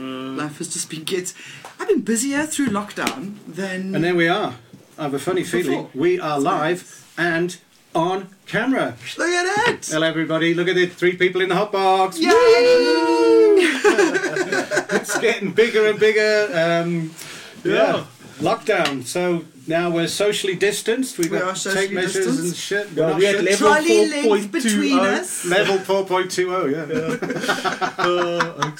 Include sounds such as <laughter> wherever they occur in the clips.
Life has just been good. I've been busier through lockdown than. And there we are. I have a funny feeling. Before. We are live and on camera. Look at it! Hello, everybody. Look at it. Three people in the hot box. Yay! <laughs> It's getting bigger and bigger. Um, yeah. Yeah. Lockdown. So now we're socially distanced. We've We got are socially tape measures distanced. and shit. Well, Not we had shit. level Trolley length 4.20. between us. Level 4.20, yeah. <laughs> Uh,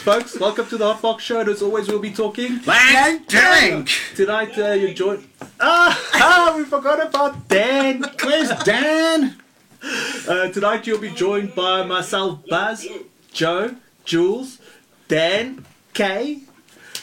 folks, welcome to the Hot Hotbox Show. And as always, we'll be talking. Blank tank! Tonight, uh, you join. Ah, ah, we forgot about Dan. Where's Dan? Uh, tonight, you'll be joined by myself, Buzz, Jo, Jules, Dan, Kay.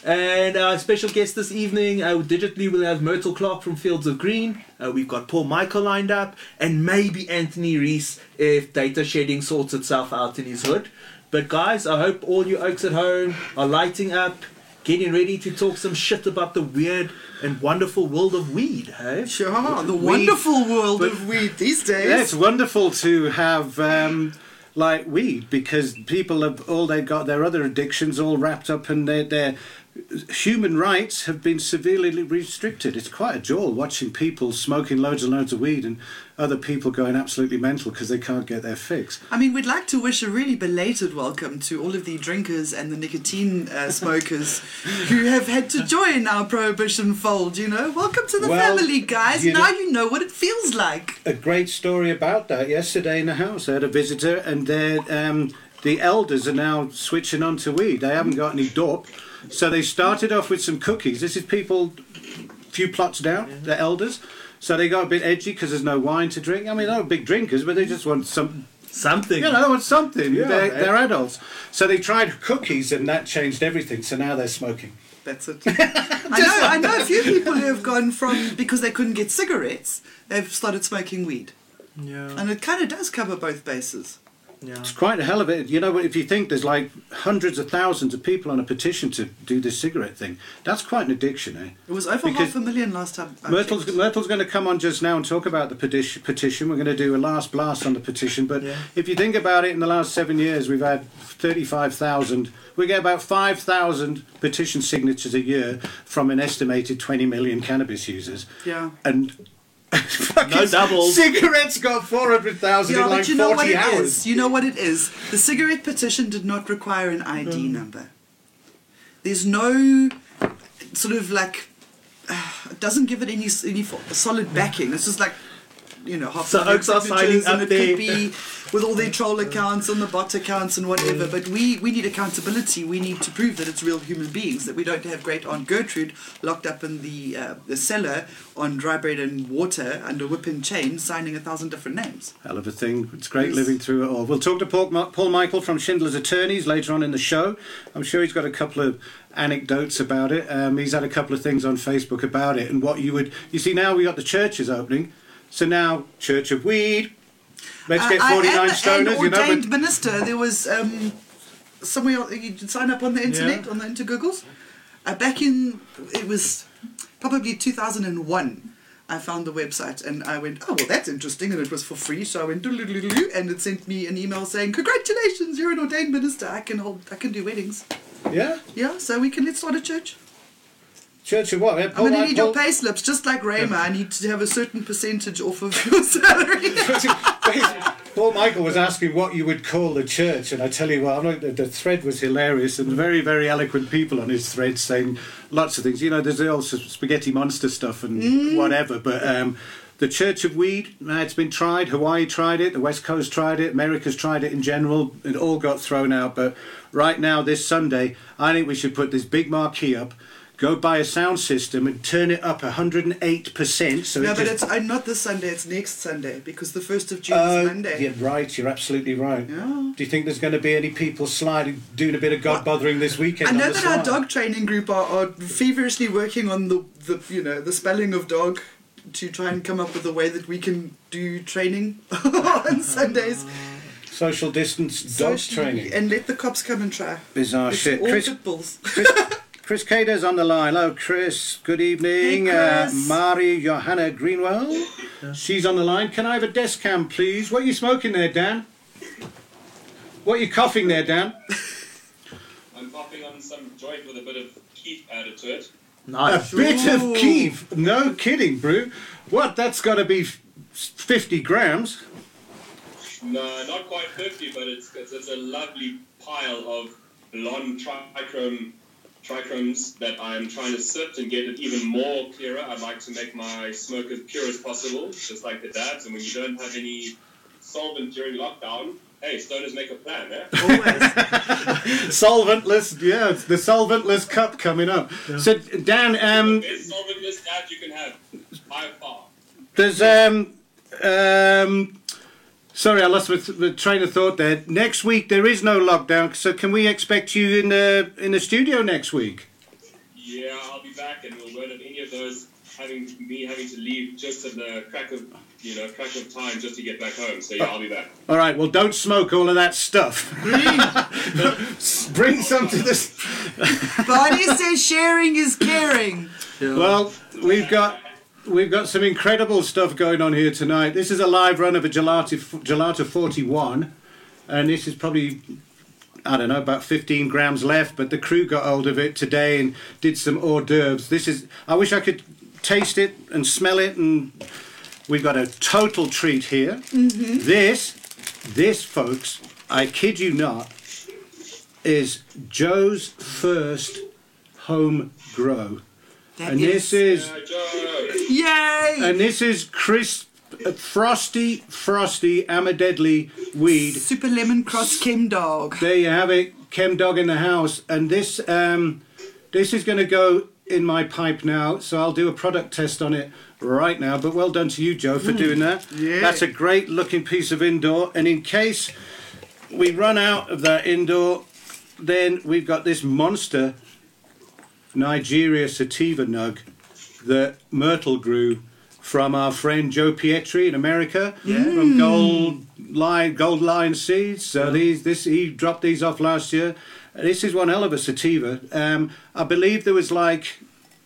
And our special guest this evening, uh, digitally, we'll have Myrtle Clarke from Fields of Green. Uh, we've got Paul Michael lined up, and maybe Anthony Rees if data shedding sorts itself out in his hood. But guys, I hope all you oaks at home are lighting up, getting ready to talk some shit about the weird and wonderful world of weed, hey? Sure, the wonderful world but- of weed these days. Yeah, it's wonderful to have um, like weed because people have all they've got their other addictions all wrapped up in their their human rights have been severely restricted. It's quite a joy watching people smoking loads and loads of weed and other people going absolutely mental because they can't get their fix. I mean, we'd like to wish a really belated welcome to all of the drinkers and the nicotine uh, <laughs> smokers who have had to join our prohibition fold. You know, welcome to the Well, family, guys. you now know- you know what it feels like. a great story about that yesterday in the house. I had a visitor, and they're, um, the elders are now switching on to weed. They haven't got any dope, so they started off with some cookies. This is people, few plots down, the elders. So they got a bit edgy because there's no wine to drink. I mean, they're not big drinkers, but they just want some Something. you know, they want something. Yeah, they're, man. they're adults. So they tried cookies, and that changed everything. So now they're smoking. That's it. <laughs> I know. I know a few people who have gone from because they couldn't get cigarettes, they've started smoking weed, Yeah. and it kind of does cover both bases. Yeah. It's quite a hell of it. You know, if you think there's like hundreds of thousands of people on a petition to do this cigarette thing, that's quite an addiction, eh? It was over Because half a million last time. I Myrtle's, checked. Myrtle's going to come on just now and talk about the petition. petition. We're going to do a last blast on the petition. But Yeah. if you think about it, in the last seven years, we've had 35,000. We get about 5,000 petition signatures a year from an estimated 20 million cannabis users. Yeah. And fucking doubles. Cigarettes got 400,000 Yeah, in but like you know 40 what it hours. is. You know what it is. The cigarette petition did not require an ID Hmm. number. There's no sort of like uh, it doesn't give it any any solid backing. It's just like you know half So a Oaks are signatures signing and up it could be with all their troll accounts and the bot accounts and whatever. But we we need accountability. We need to prove that it's real human beings. That we don't have great Aunt Gertrude locked up in the uh, the cellar on dry bread and water under whip and chain, signing a thousand different names. Hell of a thing. It's great Yes. living through it all. We'll talk to Paul, Paul Michael from Schindler's Attorneys later on in the show. I'm sure he's got a couple of anecdotes about it. Um, he's had a couple of things on Facebook about it and what you would. You see, now we got the churches opening. So now, Church of Weed. Let's get I 49 am stoners, you know. ordained But minister. There was um, somewhere you could sign up on the internet on the Intergoogles. Uh, back in it was probably 2001. I found the website and I went, oh well, that's interesting, and it was for free. So I went, and it sent me an email saying, congratulations, you're an ordained minister. I can hold, I can do weddings. yeah, Yeah, so we can let's start a church. Church of what? I'm Paul gonna need your pay slips, just like Rhema. I need to have a certain percentage off of <laughs> your salary. <laughs> Paul Michael was asking what you would call the church, and I tell you what, I'm like, the, the thread was hilarious, and very, very eloquent people on his thread saying lots of things. You know, there's the old spaghetti monster stuff and whatever, but um, the Church of Weed, uh, it's been tried. Hawaii tried it, the West Coast tried it, America's tried it in general. It all got thrown out, but right now, this Sunday, I think we should put this big marquee up. Go buy a sound system and turn it up 108% so no, it but it's uh, not this Sunday. It's next Sunday because the first of June Oh, is Monday. You're right. You're absolutely right. Yeah. Do you think there's going to be any people sliding, doing a bit of god bothering this weekend? I know that our dog training group are, are feverishly working on the, the you know the spelling of dog to try and come up with a way that we can do training <laughs> on Sundays. Social distance dog Socially, training. And let the cops come and try. Bizarre It's shit. all Chris. <laughs> Chris Cader's on the line. Hello, Chris. Good evening. Hey, Chris. Uh, Mari Johanna Greenwell. She's on the line. Can I have a desk cam, please? What are you smoking there, Dan? What are you coughing there, Dan? <laughs> I'm popping on some joint with a bit of keef added to it. Nice. A bit of Ooh. Keef. No kidding, Brew. What? That's got to be 50 grams. No, not quite 50, but it's, it's, it's a lovely pile of blonde trichome trichomes that I'm trying to sift and get it even more clearer. I'd like to make my smoke as pure as possible, just like the dads. And when you don't have any solvent during lockdown, hey, stoners make a plan, eh? Always. <laughs> Solventless, yeah, it's the solventless cup coming up. So, Dan, um, Best solventless dad you can have, by far. There's um um sorry I lost my, th- the train of thought there. Next week there is no lockdown, so can we expect you in the in the studio next week? Yeah, I'll be back, and we'll won't have any of those having me having to leave just at the crack of you know crack of time just to get back home. So yeah, I'll be back. All right, well don't smoke all of that stuff. <laughs> Bring some to this. Barney says sharing is caring. Well, we've got we've got some incredible stuff going on here tonight. This is a live run of a gelato gelato 41, and this is probably I don't know about 15 grams left. But the crew got hold of it today and did some hors d'oeuvres. This is I wish I could taste it and smell it, and we've got a total treat here. Mm-hmm. This this folks, I kid you not, is Jo's first home grow. That And this is Yay! and this is crisp, frosty, frosty Amadedley weed. Super lemon cross Chem Dog. There you have it, Chem Dog in the house, and this um, this is going to go in my pipe now. So I'll do a product test on it right now. But well done to you, Jo, for doing that. yeah. That's a great looking piece of indoor. And in case we run out of that indoor, then we've got this monster Nigeria sativa nug that Myrtle grew from our friend Joe Pietri in America from Gold Lion Gold Lion Seeds. So these this he dropped these off last year. This is one hell of a sativa. Um, I believe there was like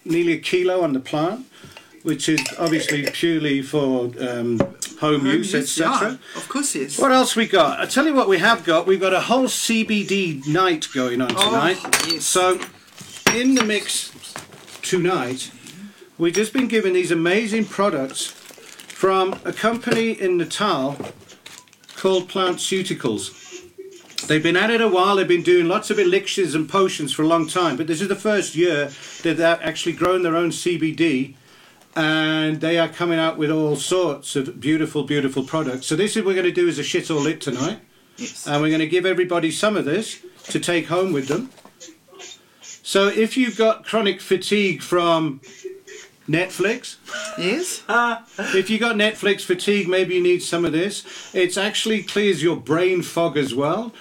nearly a kilo on the plant, which is obviously purely for um, home, use, etc. yeah, of course, yes. What else we got? I tell you what we have got. We've got a whole CBD night going on tonight. yes. So, in the mix tonight, we've just been given these amazing products from a company in Natal called Plantceuticals. They've been at it a while. They've been doing lots of elixirs and potions for a long time, but this is the first year that they've actually grown their own CBD and they are coming out with all sorts of beautiful, beautiful products. So this is what we're going to do is a shit or lit tonight, yes. and we're going to give everybody some of this to take home with them. So if you've got chronic fatigue from Netflix, yes? <laughs> if you've got Netflix fatigue, maybe you need some of this. It's actually clears your brain fog as well.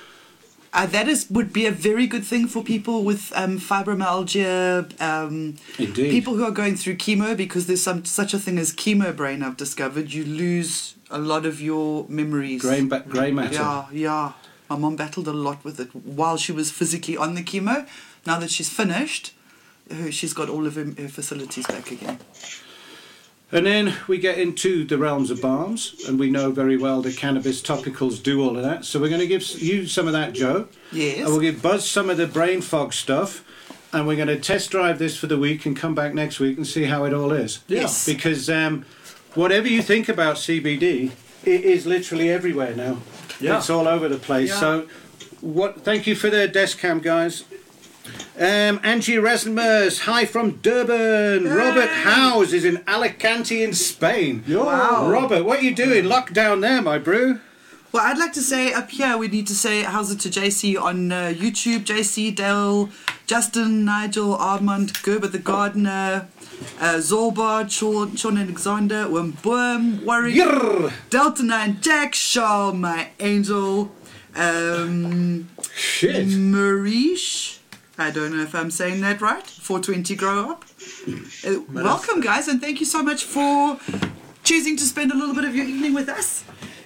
Uh, that is would be a very good thing for people with um, fibromyalgia, um, Indeed. people who are going through chemo, because there's some such a thing as chemo brain. I've discovered you lose a lot of your memories. Grey, ba- grey matter. Yeah, yeah. My mom battled a lot with it while she was physically on the chemo. Now that she's finished, she's got all of her, her facilities back again. And then we get into the realms of balms, and we know very well that cannabis topicals do all of that. So we're going to give you some of that, Jo. Yes. And we'll give Buzz some of the brain fog stuff, and we're going to test drive this for the week and come back next week and see how it all is. Yes. Because um, whatever you think about CBD, it is literally everywhere now. Yeah. It's all over the place. Yeah. So, what? Thank you for the desk cam, guys. Um, Angie Erasmus, hi from Durban. Robert Howes is in Alicante in Spain. Wow. Robert, what are you doing? Lockdown there, my brew. Well, I'd like to say up here we need to say how's it to JC on uh, YouTube, JC, Dale, Justin, Nigel, Armand, Gerber the Gardener, uh, Zorbard, Sean, Sean Alexander, Wimboom, Warwick, Yurr. Delta 9, Jack Shaw, my angel, um, Shit. Marish, I don't know if I'm saying that right, 420 Grow Up, Uh, welcome, guys, and thank you so much for choosing to spend a little bit of your evening with us.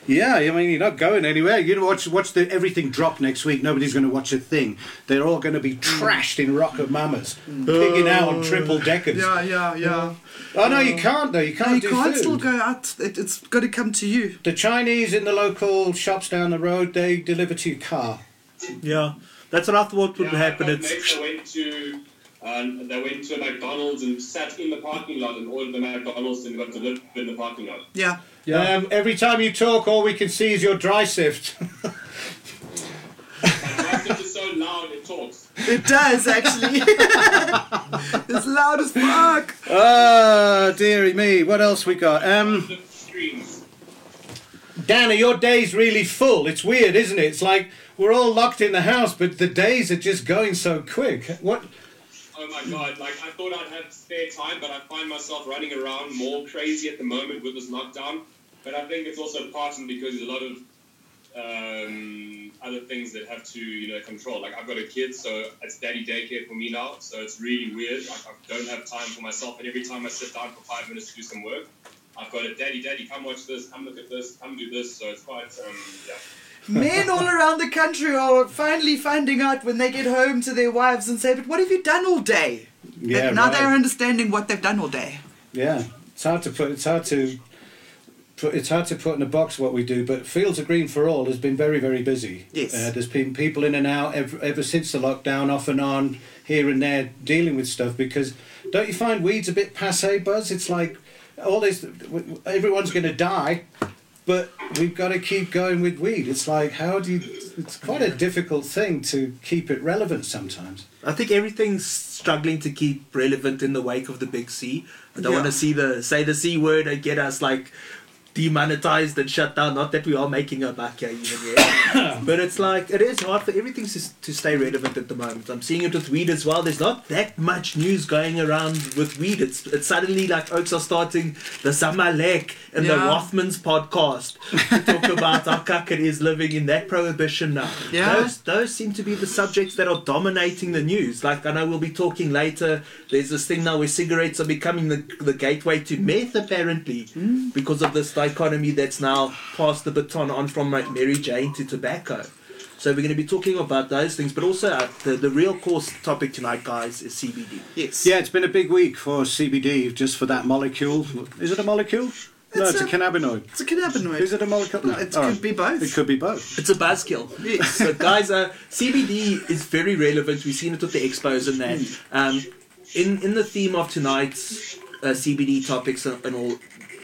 Yeah, I mean, you're not going anywhere. You know, watch, watch the, everything drop next week. Nobody's going to watch a thing. They're all going to be trashed in RocoMamas, pigging out on triple deckers. Yeah, yeah, yeah. Oh, no, you can't, though. You can't No, you do can't food. still go out. It, it's got to come to you. The Chinese in the local shops down the road, they deliver to your car. Yeah, that's what I thought would Yeah, happen. I've It's mates that went to um, they went to a McDonald's and sat in the parking lot and ordered the McDonald's and got delivered in the parking lot. Yeah. Um, every time you talk, all we can see is your dry sift. My tractor is so loud it talks. It does, actually. <laughs> it's loud as fuck. oh, dearie me. What else we got? Um, The streams. Dana, your day's really full. It's weird, isn't it? It's like we're all locked in the house, but the days are just going so quick. What? Oh my god, like I thought I'd have spare time, but I find myself running around more crazy at the moment with this lockdown. But I think it's also partly because there's a lot of um, other things that have to, you know, control. Like I've got a kid, so it's daddy daycare for me now, so it's really weird. Like I don't have time for myself, and every time I sit down for five minutes to do some work, I've got a daddy, daddy, come watch this, come look at this, come do this. So it's quite, um, yeah. Men all around the country are finally finding out when they get home to their wives and say, But what have you done all day? Yeah, now right. they're understanding what they've done all day. Yeah, it's hard to put. It's hard to. Put, it's hard to put in a box what we do, but Fields of Green for All has been very, very busy. Yes. Uh, there's been people in and out ever, ever since the lockdown, off and on, here and there, dealing with stuff. Because don't you find weeds a bit passe, Buzz? It's like all this. Everyone's going to die, but we've got to keep going with weed. It's like how do you? It's quite a difficult thing to keep it relevant sometimes. I think everything's struggling to keep relevant in the wake of the big C. I don't Yeah. want to see the say the C word and get us like demonetized and shut down. Not that we are making a buck here even yet, <coughs> but it's like it is hard for everything to, to stay relevant at the moment. I'm seeing it with weed as well. There's not that much news going around with weed. It's it's suddenly like Oaks are starting the Zamalek and the Rothmans podcast to talk <laughs> about how cuck it is living in that prohibition now. Yeah. Those those seem to be the subjects that are dominating the news. Like I know we'll be talking later. There's this thing now where cigarettes are becoming the, the gateway to meth, apparently, mm. because of this dichotomy that's now passed the baton on from Mary Jane to tobacco. So we're going to be talking about those things, but also uh, the the real course topic tonight, guys, is CBD. Yes. Yeah, it's been a big week for CBD, just for that molecule. Is it a molecule? no, It's it's a, a- cannabinoid. It's a cannabinoid. Is it a molecule? No, It All could right. be both. It could be both. It's a buzzkill. Yes. So, guys, uh, CBD is very relevant. We've seen it with the expos and that. Um, in in the theme of tonight's uh, CBD topics and and all,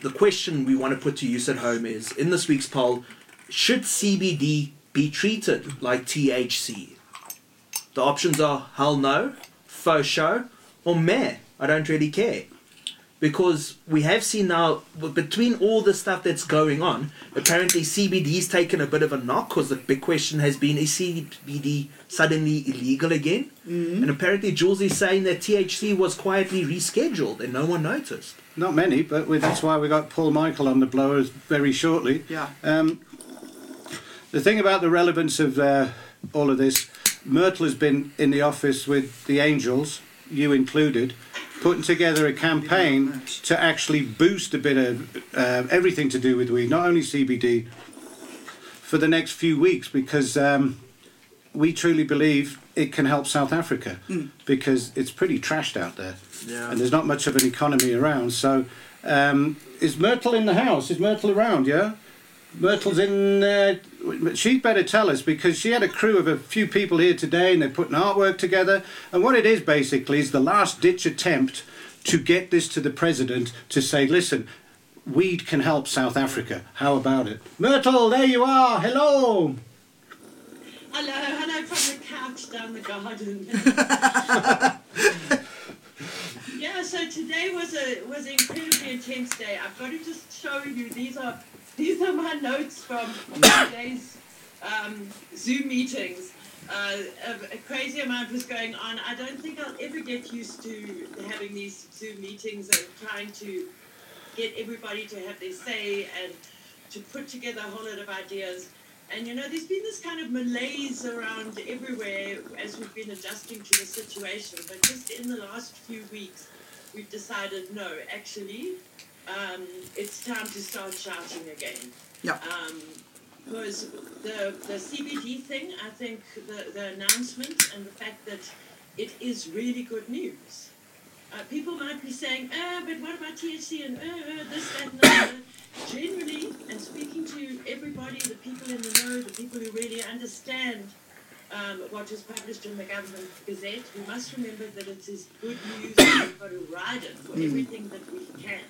the question we want to put to use at home is: in this week's poll, should CBD be treated like THC? The options are hell no, fo sho, or meh. I don't really care because we have seen now between all the stuff that's going on apparently cbd's taken a bit of a knock because the big question has been is cbd suddenly illegal again mm-hmm. and apparently jules is saying that thc was quietly rescheduled and no one noticed Not many, but we, that's why we got Paul Michael on the blowers very shortly. Yeah. Um, the thing about the relevance of uh, all of this, Myrtle has been in the office with the Angels, you included, putting together a campaign to actually boost a bit of uh, everything to do with weed, not only CBD, for the next few weeks because um, we truly believe it can help South Africa because it's pretty trashed out there Yeah. and there's not much of an economy around. So, um, is Myrtle in the house? Is Myrtle around? Yeah, Myrtle's in. Uh, she'd better tell us because she had a crew of a few people here today, and they're putting artwork together. And what it is basically is the last ditch attempt to get this to the president to say, listen. Weed can help South Africa. How about it? Myrtle, there you are. Hello. Hello, hello from the couch down the garden. <laughs> <laughs> yeah, so today was a was an incredibly intense day. I've got to just show you these are <laughs> these are my notes from today's um, Zoom meetings. Uh, a, a crazy amount was going on. I don't think I'll ever get used to having these Zoom meetings and trying to get everybody to have their say and to put together a whole lot of ideas. And you know, there's been this kind of malaise around everywhere as we've been adjusting to the situation. But just in the last few weeks, we've decided no, actually, um, it's time to start shouting again. Yeah. Um, because the, the CBD thing, I think the, the announcement and the fact that it is really good news. Uh, people might be saying, ah, but what about THC and uh, uh, this, that, and the. Generally, and speaking to everybody, the people in the know, the people who really understand um, what is published in the government gazette, we must remember that it is good news and we've got to ride it for everything that we can.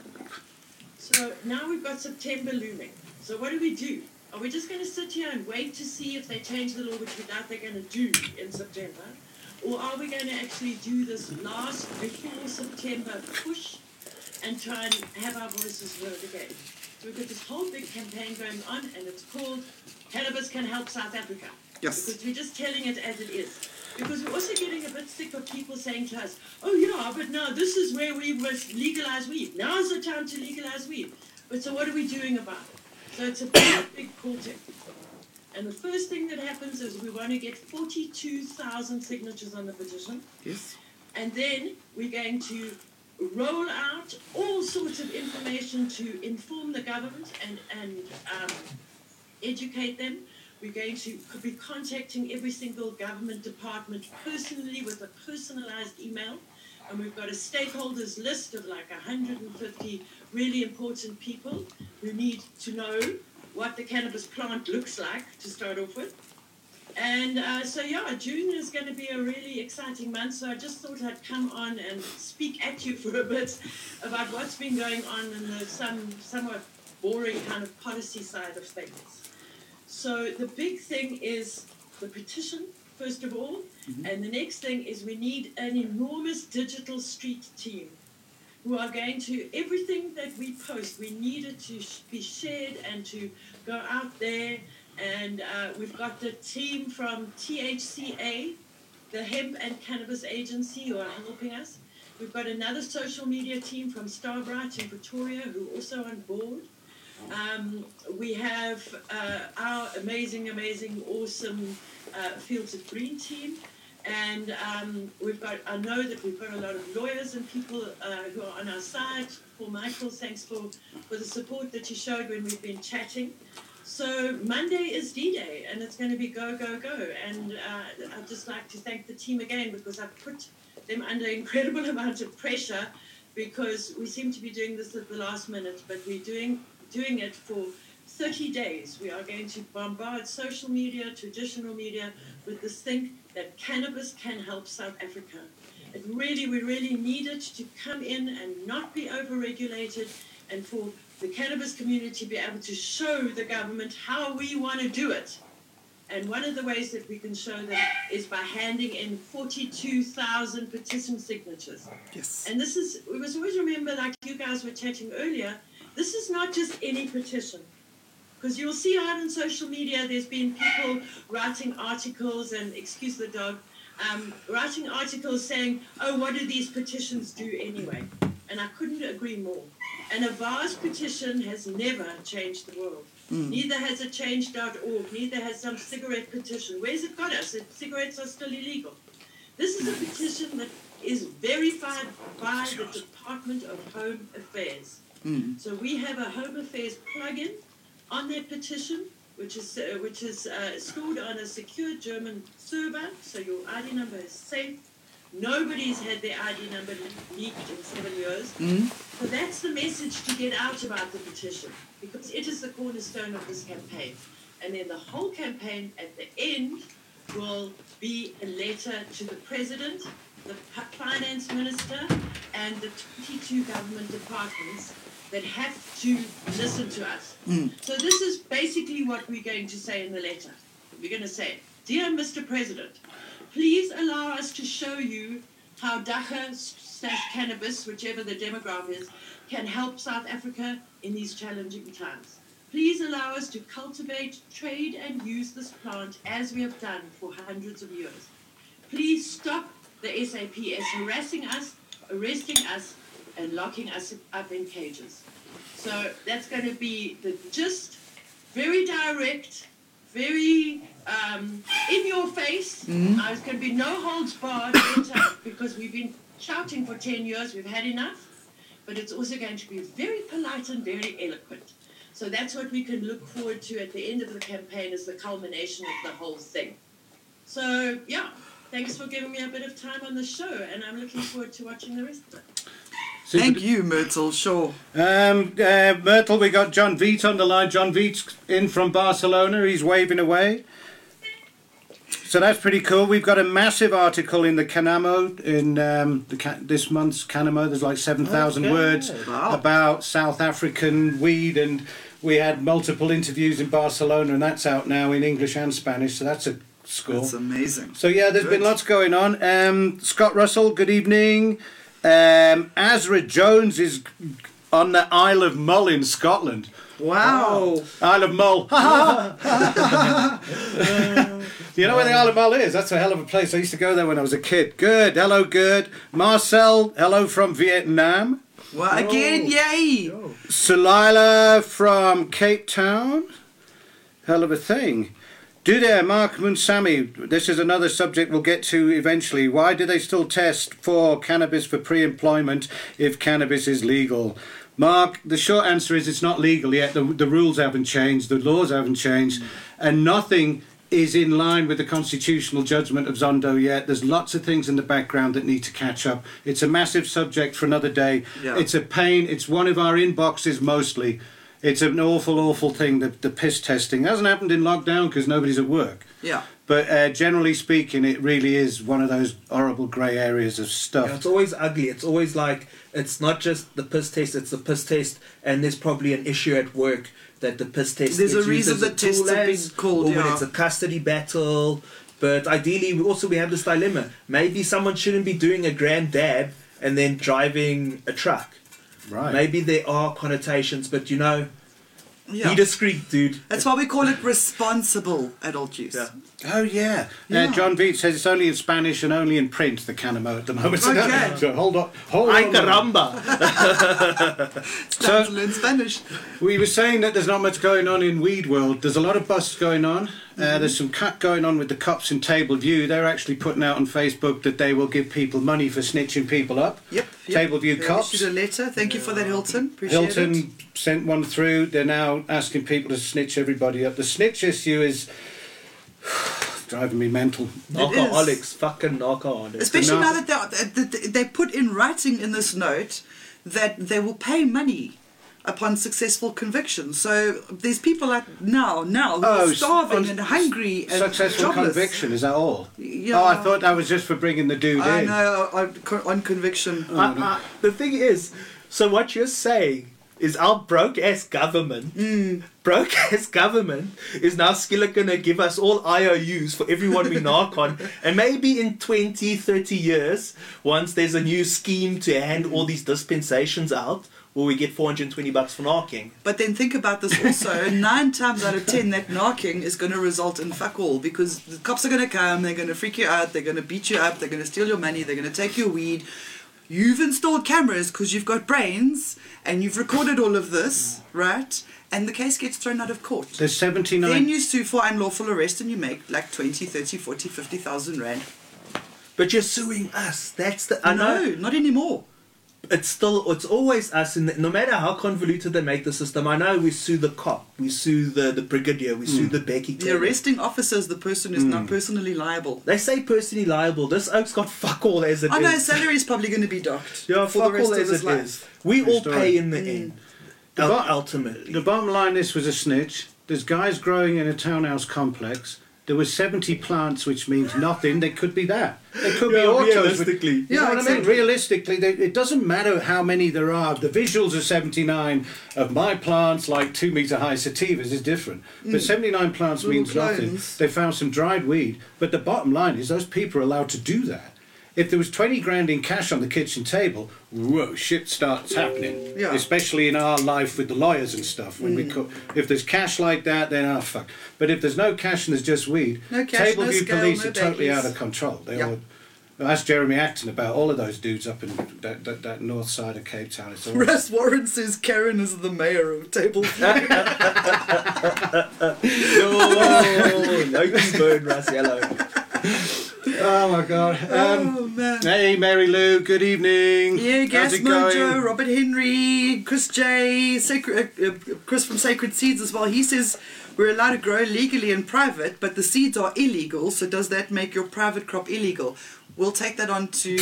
So now we've got September looming. So what do we do? Are we just going to sit here and wait to see if they change the law, which we doubt they're going to do in September? Or are we going to actually do this last before September push and try and have our voices heard again? So we've got this whole big campaign going on, and it's called Cannabis Can Help South Africa. Yes. Because we're just telling it as it is. Because we're also getting a bit sick of people saying to us, oh yeah, but now this is where we must legalize weed. Now's the time to legalize weed. But so what are we doing about it? So it's a big, big project. And the first thing that happens is we want to get 42,000 signatures on the petition. Yes. And then we're going to roll out all sorts of information to inform the government and, and um, educate them. We're going to be contacting every single government department personally with a personalized email. And we've got a stakeholders list of like 150 really important people who need to know what the cannabis plant looks like to start off with. And uh, so, yeah, June is going to be a really exciting month. So I just thought I'd come on and speak at you for a bit about what's been going on in the some somewhat boring kind of policy side of things. So the big thing is the petition, first of all, and the next thing is we need an enormous digital street team who are going to everything that we post. We need it to sh- be shared and to go out there. And uh, we've got the team from THCA, the Hemp and Cannabis Agency, who are helping us. We've got another social media team from Starbright in Pretoria, who are also on board. Um, we have uh, our amazing, amazing, awesome uh, Fields of Green team. And um, we've got, I know that we've got a lot of lawyers and people uh, who are on our side. Paul Michael, thanks for, for the support that you showed when we've been chatting. So Monday is D-Day, and it's going to be go, go, go. And uh, I'd just like to thank the team again because I've put them under <laughs> incredible amount of pressure because we seem to be doing this at the last minute, but we're doing doing it for 30 days. We are going to bombard social media, traditional media, with this thing that cannabis can help South Africa. It really, we really need it to come in and not be overregulated and for the cannabis community to be able to show the government how we want to do it. And one of the ways that we can show them is by handing in 42,000 petition signatures. Yes. And this is, we must always remember, like you guys were chatting earlier, this is not just any petition. Because you'll see out on social media, there's been people writing articles, and excuse the dog, um, writing articles saying, oh, what do these petitions do anyway? And I couldn't agree more. And a vast petition has never changed the world. Neither has it changed.org, neither has some cigarette petition. Where's it got us? Cigarettes are still illegal. This is a petition that is verified by the Department of Home Affairs. So we have a Home Affairs plugin on that petition, which is uh, which is uh, stored on a secure German server, so your ID number is safe. Nobody's had their ID number leaked in seven years. So that's the message to get out about the petition, because it is the cornerstone of this campaign. And then the whole campaign at the end will be a letter to the president, the finance minister, and the 22 government departments that have to listen to us. Hmm. So this is basically what we're going to say in the letter. We're going to say, Dear Mr. President, please allow us to show you how dagga slash cannabis, whichever the demographic is, can help South Africa in these challenging times. Please allow us to cultivate, trade, and use this plant as we have done for hundreds of years. Please stop the SAPS harassing us, arresting us, and locking us up in cages. So that's going to be the gist, very direct, very um, in your face. Uh, it's going to be no holds barred because we've been shouting for 10 years, we've had enough, but it's also going to be very polite and very eloquent. So that's what we can look forward to at the end of the campaign as the culmination of the whole thing. So, yeah, thanks for giving me a bit of time on the show, and I'm looking forward to watching the rest of it. Super. Thank you, Myrtle. Sure. Um, uh, Myrtle, we got John Veet on the line. John Veet's in from Barcelona. He's waving away. So that's pretty cool. We've got a massive article in the Canamo in um, the ca- this month's Canamo. There's like seven thousand Okay. words Wow. about South African weed, and we had multiple interviews in Barcelona, and that's out now in English and Spanish. So that's a score. That's amazing. So yeah, there's been lots going on. Um, Scott Russell, good evening. Um, Azra Jones is on the Isle of Mull in Scotland. Wow. Isle of Mull. <laughs> you know where the Isle of Mull is? That's a hell of a place. I used to go there when I was a kid. Good. Hello, good. Marcel, hello from Vietnam. Well, again, yay. Salila from Cape Town. Hell of a thing. Do there, Mark Munsami. This is another subject we'll get to eventually. Why do they still test for cannabis for pre employment if cannabis is legal? Mark, the short answer is it's not legal yet. The, the rules haven't changed, the laws haven't changed, mm. and nothing is in line with the constitutional judgment of Zondo yet. There's lots of things in the background that need to catch up. It's a massive subject for another day. Yeah. It's a pain. It's one of our inboxes mostly. It's an awful, awful thing. The, the piss testing hasn't happened in lockdown because nobody's at work. Yeah. But uh, generally speaking, it really is one of those horrible grey areas of Yeah, stuff. it's always ugly. It's always like it's not just the piss test; it's the piss test, and there's probably an issue at work that the piss test. There's gets a used reason as that tests tool have called, or when it's a custody battle. But ideally, we also we have this dilemma. Maybe someone shouldn't be doing a grand dab and then driving a truck. Right. Maybe there are connotations, but you know, Yeah. be discreet, dude. That's why we call it responsible adult use. Yeah. Oh yeah. Yeah. Uh, John Beat says it's only in Spanish and only in print. The Canamo at the moment. Okay. <laughs> so hold on. Hold Ay on. caramba! <laughs> Stands in Spanish. We were saying that there's not much going on in weed world. There's a lot of busts going on. Uh, Mm-hmm. there's some cut going on with the cops in Table View. They're actually putting out on Facebook that they will give people money for snitching people up. Yep. yep. Table View They cops. issued a letter. Thank you for that, Hilton. Appreciate Hilton it. sent one through. They're now asking people to snitch everybody up. The snitch issue is <sighs> driving me mental. Narcoholics, fucking narcoholics. Especially Now- now that they, that they put in writing in this note that they will pay money upon successful conviction. So there's people like now, now who Oh, are starving and hungry and Successful jobless. conviction, is that all? Yeah. Oh, I thought that was just for bringing the dude in. I in. know on, on conviction. Oh, I- I- the thing is, so what you're saying is our broke ass government, Mm. broke ass government is now still gonna give us all IOUs for everyone we <laughs> knock on, and maybe in 20, 30 years, once there's a new scheme to hand all these dispensations out, will we get 420 bucks for knocking? But then think about this also. <laughs> Nine times out of ten, that knocking is going to result in fuck all because the cops are going to come, they're going to freak you out, they're going to beat you up, they're going to steal your money, they're going to take your weed. You've installed cameras because you've got brains and you've recorded all of this, right? And the case gets thrown out of court. There's 79. Then you sue for unlawful arrest and you make like 20, 30, 40, 50,000 rand. But you're suing us. That's the. I know. no, not anymore. It's still it's always us and no matter how convoluted they make the system i know we sue the cop we sue the the brigadier we sue the becky The arresting officer is the person who's not personally liable. they say personally liable this oak's got fuck all as it I know is. his salary is probably going to be docked yeah for fuck the rest all of as his it life. is we True all story. pay in the Mm. end The Ul- ultimately The bottom line this was a snitch. There's guys growing in a townhouse complex. There were 70 plants, which means nothing. They could be that. They could Yeah, be autos. with- realistically. You Yeah, know what I mean? Realistically, they, it doesn't matter how many there are. The visuals of 79 of my plants, like two meter high sativas, is different. But 79 plants Mm. Little means nothing. They found some dried weed. But the bottom line is those people are allowed to do that. If there was 20 grand in cash on the kitchen table, whoa, shit starts happening. Yeah. Especially in our life with the lawyers and stuff. When we mm. co- if there's cash like that, then oh fuck. But if there's no cash and there's just weed, No cash, no Tableview scale, police no are totally baggies. out of control. They Yeah. all, ask Jeremy Acton about all of those dudes up in that, that, that north side of Cape Town. It's all, Russ Warren says Karen is the mayor of Table no no you burn Russ yellow Oh my God. Um, oh man. hey, Mary Lou. Good evening. Yeah, Gas How's Mojo, going? Robert Henry, Chris J, Sacred, uh, uh, Chris from Sacred Seeds as well. He says we're allowed to grow legally in private, but the seeds are illegal. So does that make your private crop illegal? We'll take that on to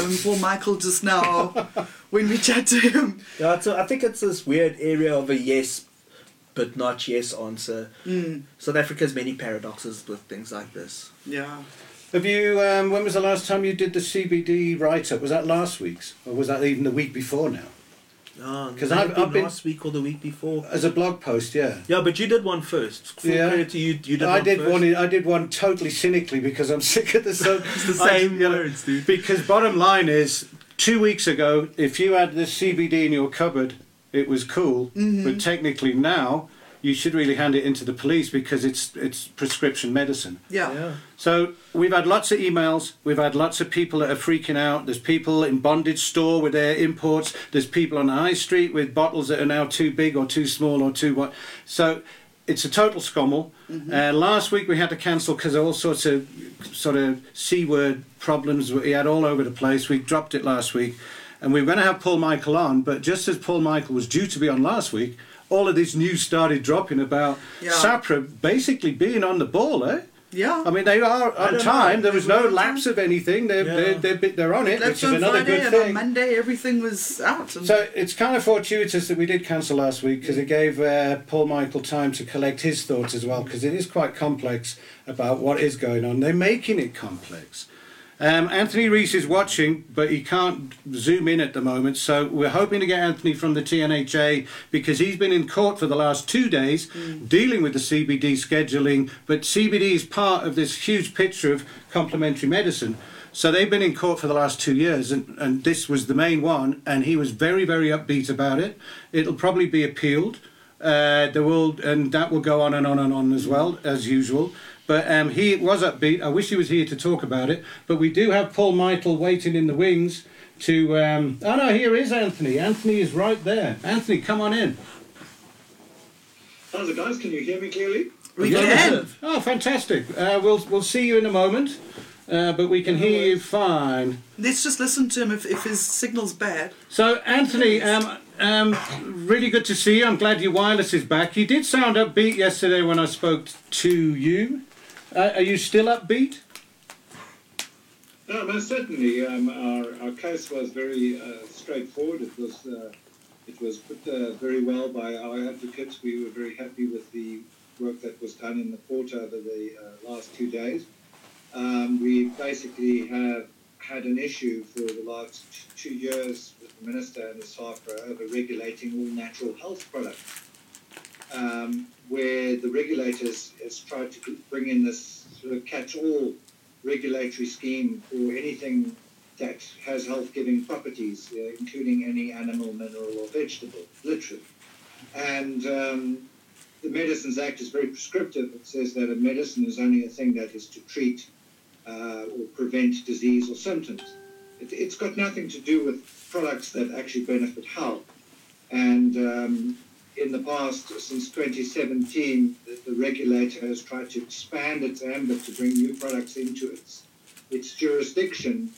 um, Paul Michael just now <laughs> when we chat to him. Yeah, it's a, I think it's this weird area of a yes, but not yes answer. Mm, South Africa has many paradoxes with things like this. yeah. Have you? Um, when was the last time you did the CBD write-up? Was that last week's, or was that even the week before now? Because might I've- been I've been- last week or the week before. As a blog post, yeah. Yeah, but you did one first. Full Yeah. you. You did I one did first. one. I did one totally cynically because I'm <laughs> sick of the <laughs> so. It's the same know, words, dude. Because bottom line is, two weeks ago, if you had this CBD in your cupboard, it was cool. Mm-hmm. But technically now, you should really hand it into the police because it's it's prescription medicine. Yeah. Yeah. So we've had lots of emails. We've had lots of people that are freaking out. There's people in bondage store with their imports. There's people on the high street with bottles that are now too big or too small or too what. So it's a total scommel. Uh, last week we had to cancel because of all sorts of sort of c word problems we had all over the place. We dropped it last week, and we were going to have Paul Michael on. But just as Paul Michael was due to be on last week, all of this news started dropping about Yeah. SAHPRA basically being on the ball, eh? Yeah. I mean, they are on time. know. There was no lapse of anything. They're, Yeah. they're, they're, they're on it, That's which is on another Friday good and on. Monday everything was out. And So it's kind of fortuitous that we did cancel last week because it gave uh, Paul Michael time to collect his thoughts as well because it is quite complex about what is going on. They're making it complex. Um, Anthony Rees is watching, but he can't zoom in at the moment. So we're hoping to get Anthony from the TNHA because he's been in court for the last two days dealing with the CBD scheduling. But CBD is part of this huge picture of complementary medicine. So they've been in court for the last two years, and, and this was the main one, and he was very, very upbeat about it. It'll probably be appealed. Uh, there will, and that will go on and on and on as well as usual. But um, he was upbeat. I wish he was here to talk about it. But we do have Paul Michael waiting in the wings to. Um, oh no, here is Anthony. Anthony is right there. Anthony, come on in. How's it, guys? Can you hear me clearly? we can. Oh, fantastic. Uh, we'll we'll see you in a moment, uh, but we can hear you fine. Let's just listen to him if, if his signal's bad. So, Anthony, um, um, really good to see you. I'm glad your wireless is back. You did sound upbeat yesterday when I spoke to you. Uh, are you still upbeat? No, most certainly. Um, our, our case was very uh, straightforward. It was uh, it was put uh, very well by our advocates. We were very happy with the work that was done in the court over the uh, last two days. Um, we basically have had an issue for the last two years with the minister and the SAHPRA over regulating all natural health products. Um, where the regulators has tried to bring in this sort of catch-all regulatory scheme for anything that has health-giving properties, uh, including any animal, mineral, or vegetable, literally. And um, the Medicines Act is very prescriptive. It says that a medicine is only a thing that is to treat uh, or prevent disease or symptoms. It, it's got nothing to do with products that actually benefit health. And um, in the past, since 2017, the, the regulator has tried to expand its ambit to bring new products into its its jurisdiction,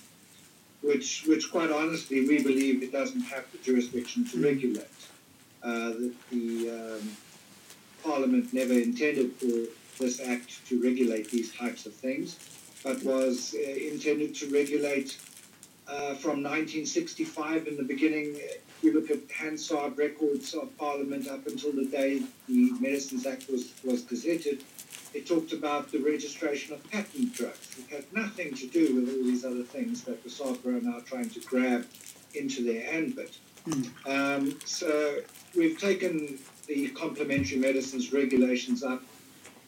which which quite honestly we believe it doesn't have the jurisdiction to regulate. Uh, the the um, Parliament never intended for this act to regulate these types of things, but was uh, intended to regulate uh, from 1965 in the beginning. You look at Hansard records of Parliament up until the day the Medicines Act was, was gazetted, it talked about the registration of patent drugs. It had nothing to do with all these other things that the SAHPRA are now trying to grab into their ambit. Um, so we've taken the complementary medicines regulations up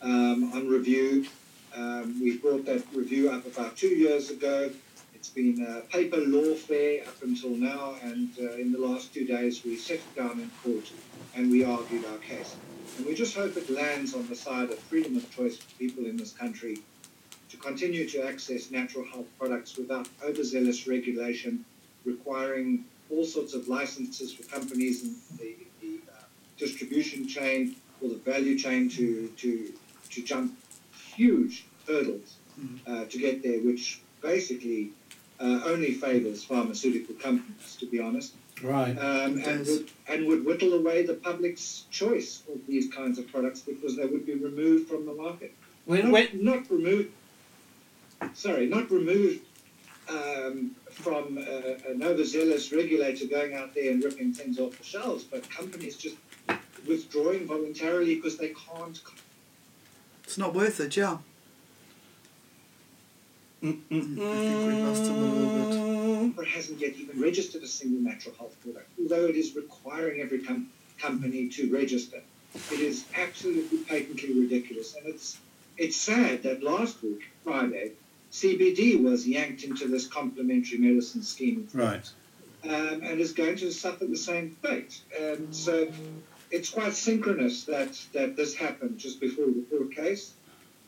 um, on review. Um, we brought that review up about two years ago. It's been a paper lawfare up until now, and uh, in the last two days we sat down in court and we argued our case. And we just hope it lands on the side of freedom of choice for people in this country to continue to access natural health products without overzealous regulation requiring all sorts of licenses for companies in the, the uh, distribution chain or the value chain to, to, to jump huge hurdles uh, to get there, which basically uh, only favours pharmaceutical companies, to be honest, Right. um, and, would, and would whittle away the public's choice of these kinds of products because they would be removed from the market. When, not, when, not removed. Sorry, not removed um, from uh, an overzealous regulator going out there and ripping things off the shelves, but companies just withdrawing voluntarily because they can't. It's not worth it, yeah. I think we lost him a little bit. Or hasn't yet even registered a single natural health product, although it is requiring every com- company to register. It is absolutely patently ridiculous, and it's it's sad that last week Friday, CBD was yanked into this complementary medicine scheme right. um, and is going to suffer the same fate. And so it's quite synchronous that, that this happened just before the court case.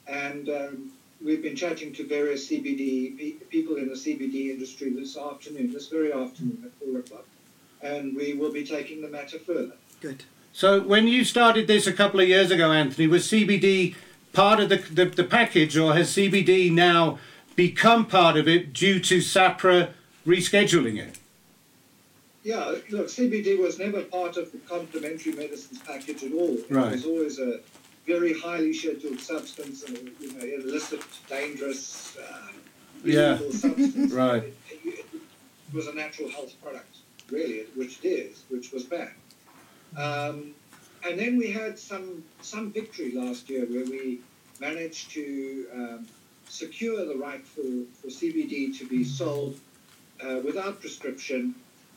And um, we've been chatting to various CBD people in the CBD industry this afternoon, this very afternoon at 4 o'clock. And we will be taking the matter further. Good. So when you started this a couple of years ago, Anthony, was CBD part of the, the, the package, or has CBD now become part of it due to SAHPRA rescheduling it? Yeah, look, CBD was never part of the complementary medicines package at all. It was always a very highly scheduled substance, and you know, illicit, dangerous, uh, Yeah. substance. Right. It, it, it was a natural health product, really, which it is, which was banned. Um, and then we had some some victory last year where we managed to um, secure the right for, for CBD to be sold uh, without prescription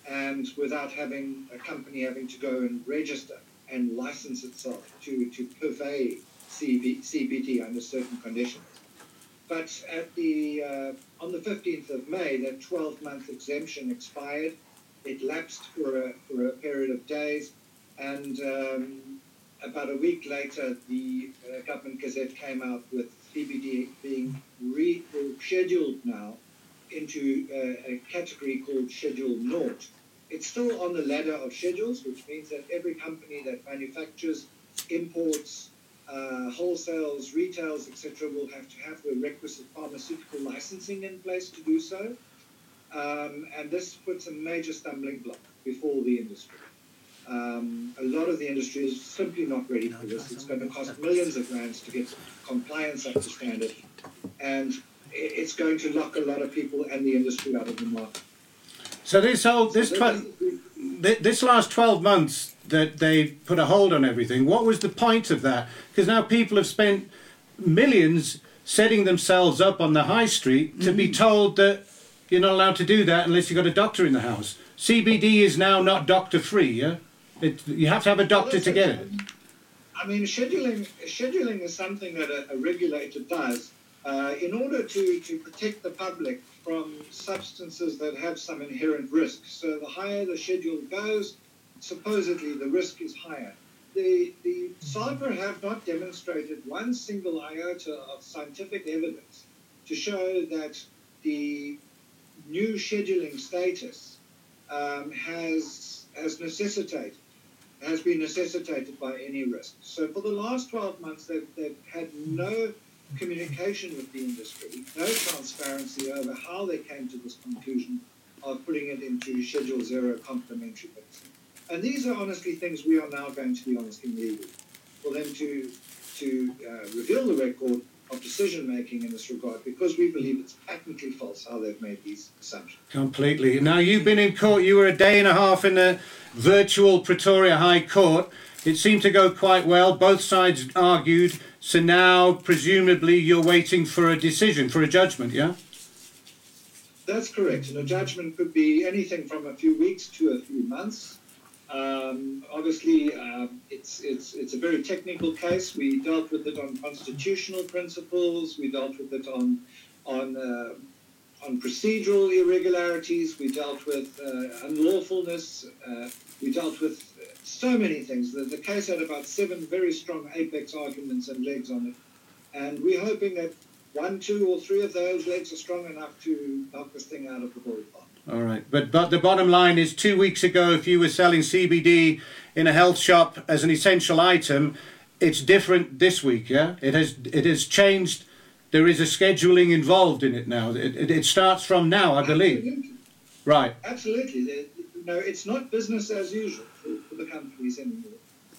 and without having a company having to go and register and license itself to, to purvey CB, CBD under certain conditions. But at the uh, on the 15th of May, that 12-month exemption expired. It lapsed for a, for a period of days, and um, about a week later, the uh, government gazette came out with CBD being rescheduled now into uh, a category called Schedule Naught. It's still on the ladder of schedules, which means that every company that manufactures, imports, uh, wholesales, retails, etc., will have to have the requisite pharmaceutical licensing in place to do so. Um, and this puts a major stumbling block before the industry. Um, a lot of the industry is simply not ready for this. It's going to cost millions of rands to get compliance up to standard, and it's going to lock a lot of people and the industry out of the market. So this whole this tw- this- last 12 months that they put a hold on everything what was the point of that? Because now people have spent millions setting themselves up on the high street to be mm-hmm. told that you're not allowed to do that unless you've got a doctor in the house. Cbd is now not doctor free yeah? It, you have to have a doctor to get it. I mean, scheduling scheduling is something that a, a regulator does uh, in order to, to protect the public from substances that have some inherent risk. So the higher the schedule goes, supposedly the risk is higher. The the SAHPRA have not demonstrated one single iota of scientific evidence to show that the new scheduling status um, has has necessitated has been necessitated by any risk. So for the last 12 months, they've, they've had no communication with the industry, no transparency over how they came to this conclusion of putting it into Schedule Zero complementary medicine. And these are honestly things we are now going to be honestly legal for them to to uh, reveal the record of decision making in this regard because we believe it's patently false how they've made these assumptions. Completely. Now you've been in court. You were a day and a half in the virtual Pretoria High Court. It seemed to go quite well. Both sides argued. So now, presumably, you're waiting for a decision, for a judgment. Yeah. That's correct. And a judgment could be anything from a few weeks to a few months. Um, obviously, um, it's, it's, it's a very technical case. We dealt with it on constitutional principles. We dealt with it on, on, uh, on procedural irregularities. We dealt with uh, unlawfulness. Uh, we dealt with so many things. The, the case had about seven very strong apex arguments and legs on it. And we're hoping that one, two, or three of those legs are strong enough to knock this thing out of the ballpark. All right. But but the bottom line is, two weeks ago, if you were selling CBD in a health shop as an essential item, it's different this week. Yeah. It has it has changed there is a scheduling involved in it now. It, it, it starts from now, I believe. Absolutely. Right. Absolutely. No, it's not business as usual for, for the companies anymore.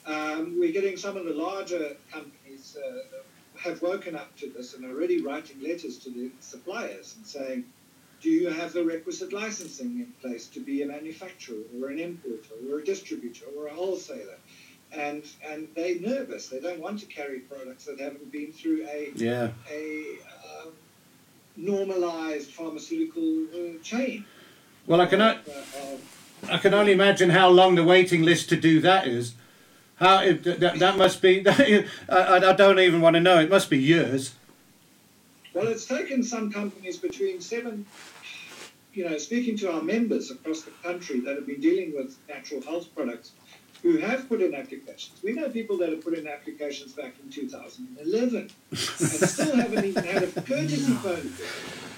Um, we're getting some of the larger companies uh, have woken up to this and are already writing letters to the suppliers and saying, do you have the requisite licensing in place to be a manufacturer or an importer or a distributor or a wholesaler? And, and they're nervous. They don't want to carry products that haven't been through a Yeah. a um, normalized pharmaceutical uh, chain. Well, I can Uh, of- I can only imagine how long the waiting list to do that is. How it, that, that must be. <laughs> I, I don't even want to know. It must be years. well, it's taken some companies between seven, you know, speaking to our members across the country that have been dealing with natural health products who have put in applications. We know people that have put in applications back in 2011 and still <laughs> haven't even had a courtesy phone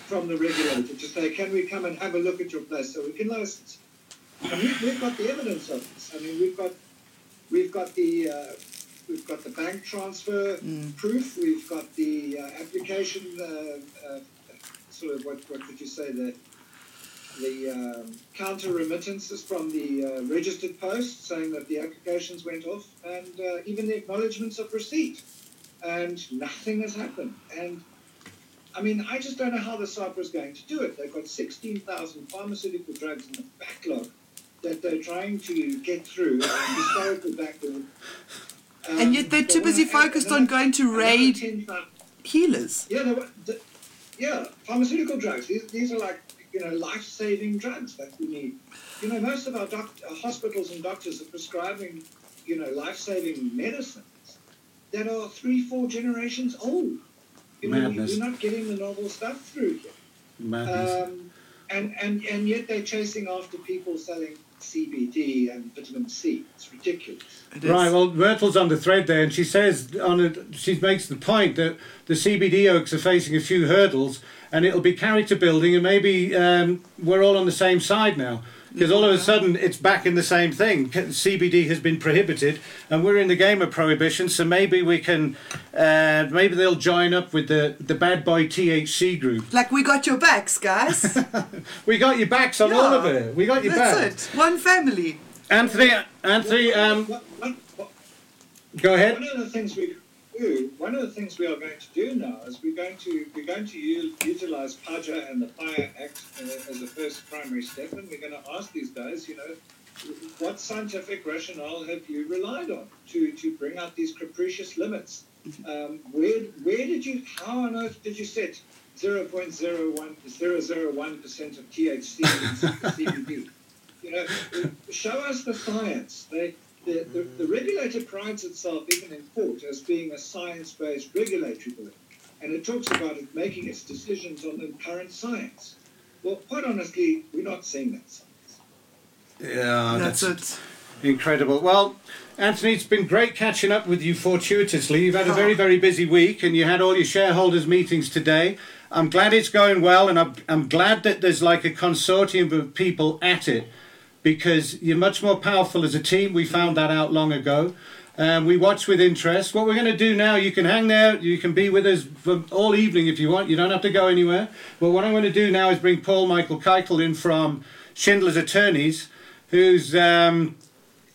from the regulator to say, can we come and have a look at your place so we can license? And we, we've got the evidence of this. I mean, we've got we've got the uh, we've got the bank transfer proof. We've got the uh, application. Uh, uh, sort of what what would you say the the um, counter remittances from the uh, registered post saying that the applications went off, and uh, even the acknowledgements of receipt, and nothing has happened. And I mean, I just don't know how the SAHPRA is going to do it. They've got 16,000 pharmaceutical drugs in the backlog that they're trying to get through, and historical backlog. Um, And yet they're too busy I- focused another- on going to raid healers. yeah, they were, the, yeah, pharmaceutical drugs. These, these are like you know life-saving drugs that we need. You know, most of our doc- uh, hospitals and doctors are prescribing you know life-saving medicines that are three, four generations old. You know, Madness. we're not getting the novel stuff through here. Madness. Um, and, and, and yet they're chasing after people selling CBD and vitamin C. It's ridiculous. It is. Right, well, Myrtle's on the thread there, and she says on it, she makes the point that the CBD oaks are facing a few hurdles, and it'll be character building, and maybe um, we're all on the same side now. Because all of a sudden it's back in the same thing. CBD has been prohibited, and we're in the game of prohibition. So maybe we can, uh, maybe they'll join up with the the bad boy THC group. Like we got your backs, guys. <laughs> We got your backs on all of it. We got your That's back. it. One family. Anthony, Anthony, um, What- what- what- go ahead. One of the things we do, one of the things we are going to do now is we're going to we're going to utilize PAJA and the Fire Act uh, as a first primary step, and we're going to ask these guys, you know, what scientific rationale have you relied on to, to bring out these capricious limits? Um, where where did you how on earth did you set 0.01 percent of THC in CBD? <laughs> You know, show us the science. They, the, the, the mm. regulator prides itself, even in court, as being a science-based regulatory body, and it talks about it making its decisions on the current science. Well, quite honestly, we're not seeing that science. Yeah, That's it. Incredible. Well, Anthony, it's been great catching up with you fortuitously. You've had a very, very busy week and you had all your shareholders' meetings today. I'm glad it's going well and I'm, I'm glad that there's like a consortium of people at it because you're much more powerful as a team. We found that out long ago. Um, we watch with interest. What we're going to do now, you can hang there, you can be with us for all evening if you want. You don't have to go anywhere. But what I'm going to do now is bring Paul Michael Keichel in from Schindler's Attorneys, who's um,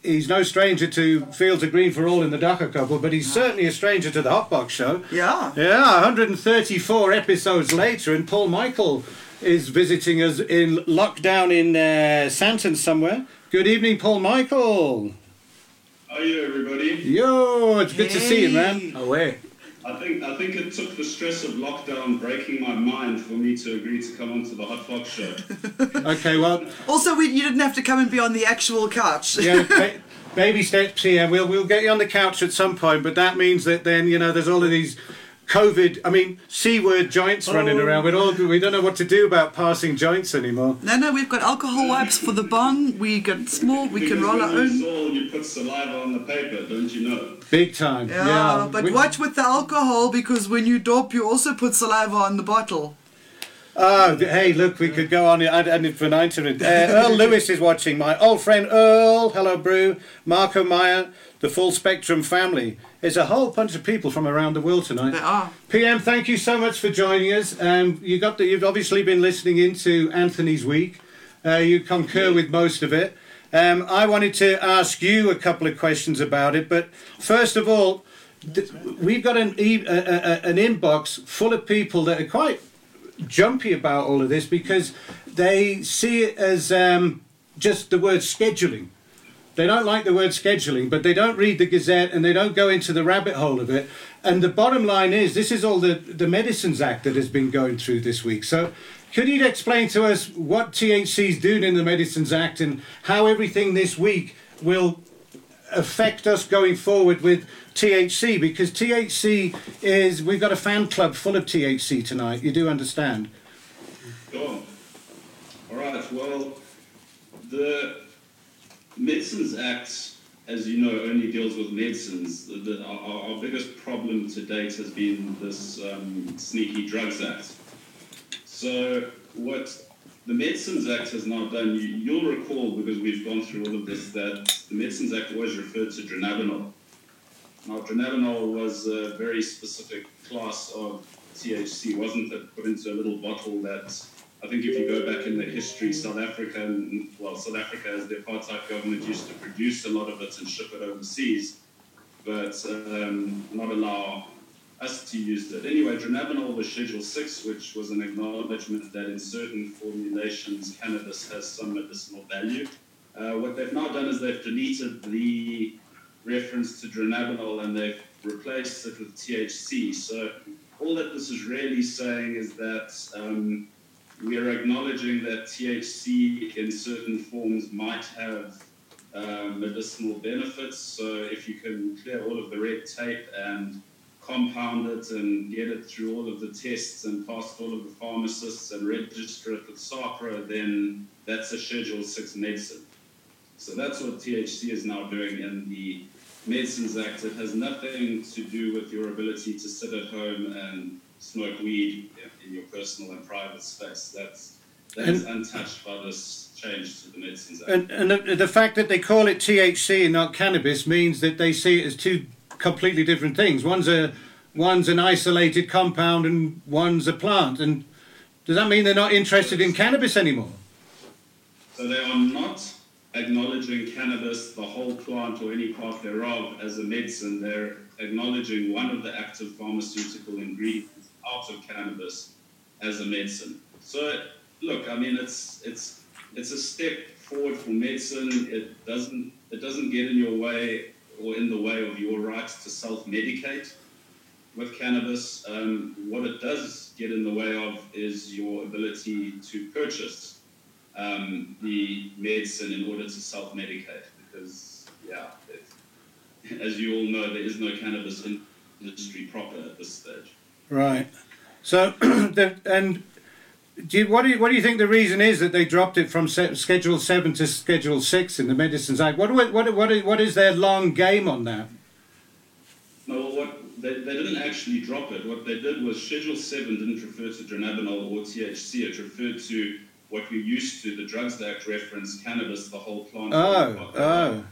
he's no stranger to Fields of Green for All in the Dagga Couple, but he's certainly a stranger to the Hotbox Show. Yeah. Yeah, 134 episodes later, and Paul Michael is visiting us in lockdown in uh, Sandton somewhere. Good evening, Paul Michael. How are you, everybody? Yo, it's good to see you, man. Hey. Away. I think I think it took the stress of lockdown breaking my mind for me to agree to come onto the Hotbox show. <laughs> Okay, well, Also, we, you didn't have to come and be on the actual couch. yeah, ba- baby steps here. We'll we'll get you on the couch at some point, but that means that then you know there's all of these COVID. I mean, c word joints running around. We all we don't know what to do about passing joints anymore. No, no, we've got alcohol wipes for the bong. We got small. We can roll our when you own. saw you put saliva on the paper, don't you know? Big time. Yeah, Yeah, but We- watch with the alcohol because when you dope, you also put saliva on the bottle. Oh, hey, look, we could go on and, and for 90 minutes. Uh, Earl Lewis is watching. My old friend Earl, hello, Brew, Marco Meyer, the full spectrum family. There's a whole bunch of people from around the world tonight. There are. PM, thank you so much for joining us. Um, you got the, you've obviously been listening into Anthony's week. Uh, you concur with most of it. Um, I wanted to ask you a couple of questions about it, but first of all, th- we've got an, e- a, a, a- an inbox full of people that are quite jumpy about all of this because they see it as um, just the word scheduling. They don't like the word scheduling, but they don't read the Gazette and they don't go into the rabbit hole of it. And the bottom line is, this is all the, the Medicines Act that has been going through this week. So, could you explain to us what THC is doing in the Medicines Act and how everything this week will affect us going forward with THC? Because THC is, we've got a fan club full of THC tonight. You do understand? Go on. All right. Well, the Medicines Act, as you know, only deals with medicines. The, the, our, our biggest problem to date has been this um, sneaky drugs act. So what the Medicines Act has now done, you, you'll recall because we've gone through all of this, that the Medicines Act always referred to dronabinol. Now, dronabinol was a very specific class of THC, wasn't it? Put into a little bottle that I think if you go back in the history, South Africa, well, South Africa as the apartheid government used to produce a lot of it and ship it overseas, but um, not allow us to use it. Anyway, dronabinol was Schedule 6, which was an acknowledgement that in certain formulations, cannabis has some medicinal value. Uh, what they've now done is they've deleted the reference to dronabinol and they've replaced it with THC. So all that this is really saying is that um, we are acknowledging that THC in certain forms might have um, medicinal benefits. So if you can clear all of the red tape and compound it and get it through all of the tests and past all of the pharmacists and register it with SAHPRA, then that's a Schedule 6 medicine. So that's what THC is now doing in the Medicines Act. It has nothing to do with your ability to sit at home and smoke weed in your personal and private space. That's that is untouched by this change to the Medicines Act. And, and the, the fact that they call it THC and not cannabis means that they see it as two completely different things. One's a one's an isolated compound and one's a plant. And does that mean they're not interested in cannabis anymore? So they are not acknowledging cannabis, the whole plant or any part thereof, as a medicine. They're acknowledging one of the active pharmaceutical ingredients out of cannabis as a medicine. So look, I mean, it's it's it's a step forward for medicine. It doesn't it doesn't get in your way or in the way of your right to self-medicate with cannabis. Um, what it does get in the way of is your ability to purchase um, the medicine in order to self-medicate. Because yeah, it, as you all know, there is no cannabis industry proper at this stage. Right. So, <clears throat> the, and do you, what do you what do you think the reason is that they dropped it from se- Schedule Seven to Schedule Six in the Medicines Act? What what what what, what is their long game on that? No, what they, they didn't actually drop it. What they did was Schedule 7 didn't refer to dronabinol or THC. It referred to what we used to, the Drugs Act reference, cannabis, the whole plant. Oh, oh,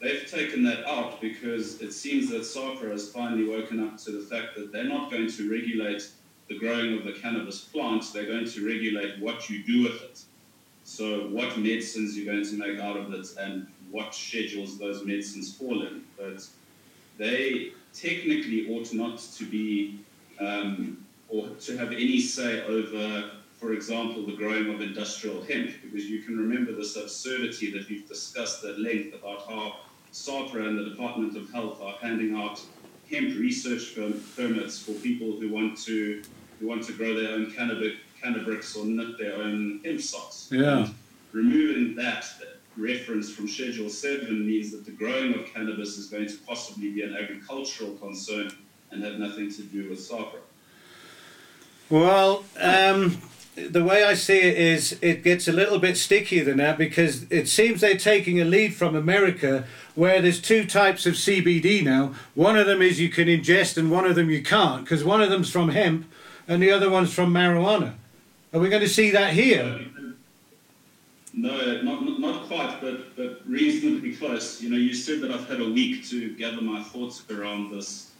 They've taken that out because it seems that SAHPRA has finally woken up to the fact that they're not going to regulate the growing of the cannabis plants, they're going to regulate what you do with it. So, what medicines you're going to make out of it and what schedules those medicines fall in. But they technically ought not to be um, or to have any say over, for example, the growing of industrial hemp, because you can remember this absurdity that we've discussed at length about how SAHPRA and the Department of Health are handing out hemp research permits for people who want to who want to grow their own cannabis, or knit their own hemp socks. Yeah. And removing that, that reference from Schedule 7 means that the growing of cannabis is going to possibly be an agricultural concern and have nothing to do with SAHPRA. Well, um, the way I see it is it gets a little bit stickier than that because it seems they're taking a lead from America where there's two types of CBD now. One of them is you can ingest and one of them you can't because one of them's from hemp and the other one's from marijuana. Are we going to see that here? No, not, not quite, but but reasonably close. You know, you said that I've had a week to gather my thoughts around this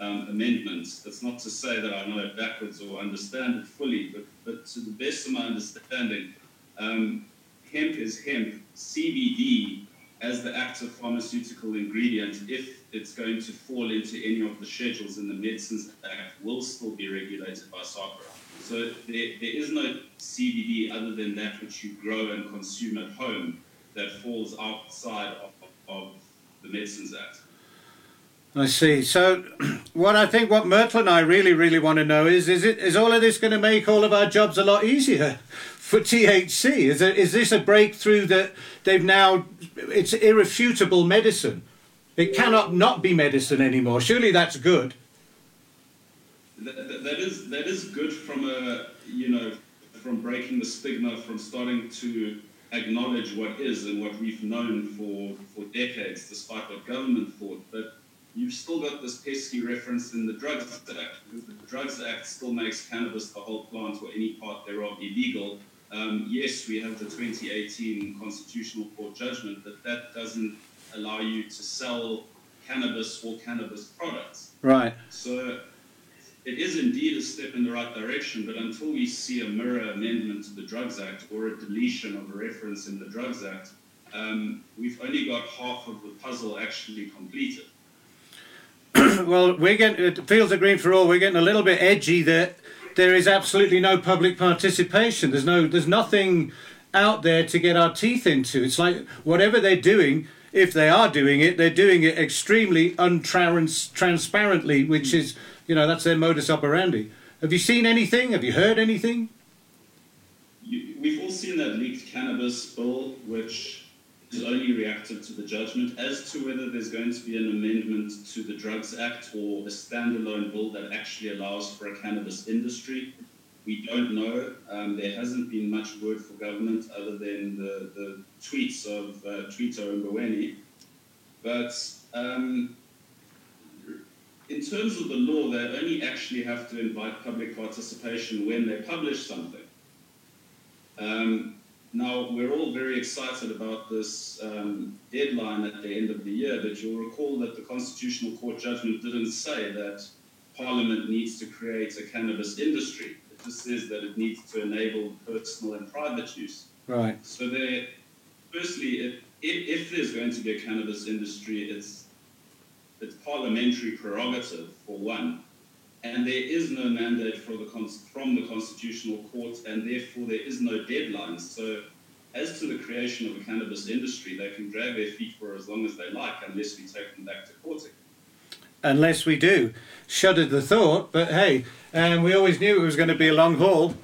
um, amendment. That's not to say that I know it backwards or understand it fully, but but to the best of my understanding, um, hemp is hemp. CBD as the active pharmaceutical ingredient, if it's going to fall into any of the schedules in the Medicines Act, will still be regulated by SAHPRA. So there, there is no CBD other than that which you grow and consume at home that falls outside of, of the Medicines Act. I see. So, <clears throat> what I think, what Myrtle and I really, really want to know is, is it is all of this going to make all of our jobs a lot easier <laughs> for THC? Is it, is this a breakthrough that they've now? It's irrefutable medicine. It cannot not be medicine anymore. Surely that's good. That, that- is that is good from a you know from breaking the stigma from starting to acknowledge what is and what we've known for for decades, despite what government thought. But you've still got this pesky reference in the Drugs Act the Drugs Act still makes cannabis, the whole plant or any part thereof, illegal. Um, yes, we have the 2018 Constitutional Court judgment, but that doesn't allow you to sell cannabis or cannabis products. Right. So it is indeed a step in the right direction, but until we see a mirror amendment to the Drugs Act or a deletion of a reference in the Drugs Act, um, we've only got half of the puzzle actually completed. <clears throat> well, we're getting Fields of Green for All. We're getting a little bit edgy that there is absolutely no public participation. There's no, there's nothing out there to get our teeth into. It's like whatever they're doing, if they are doing it, they're doing it extremely untrans- transparently, which is, you know, that's their modus operandi. Have you seen anything? Have you heard anything? You, we've all seen that leaked cannabis bill, which is only reactive to the judgment. As to whether there's going to be an amendment to the Drugs Act or a standalone bill that actually allows for a cannabis industry, we don't know. Um, there hasn't been much word for government other than the, the tweets of uh, Twitter and Mboweni. But um, in terms of the law, they only actually have to invite public participation when they publish something. Um, now, we're all very excited about this um, deadline at the end of the year, but you'll recall that the Constitutional Court judgment didn't say that Parliament needs to create a cannabis industry. It just says that it needs to enable personal and private use. Right. So there, firstly, if, if, if there's going to be a cannabis industry, it's it's parliamentary prerogative for one, and there is no mandate for the cons- from the constitutional court, and therefore there is no deadline. So, as to the creation of a cannabis industry, they can drag their feet for as long as they like, unless we take them back to court. Unless we do. Shuddered the thought, but hey, um, we always knew it was going to be a long haul.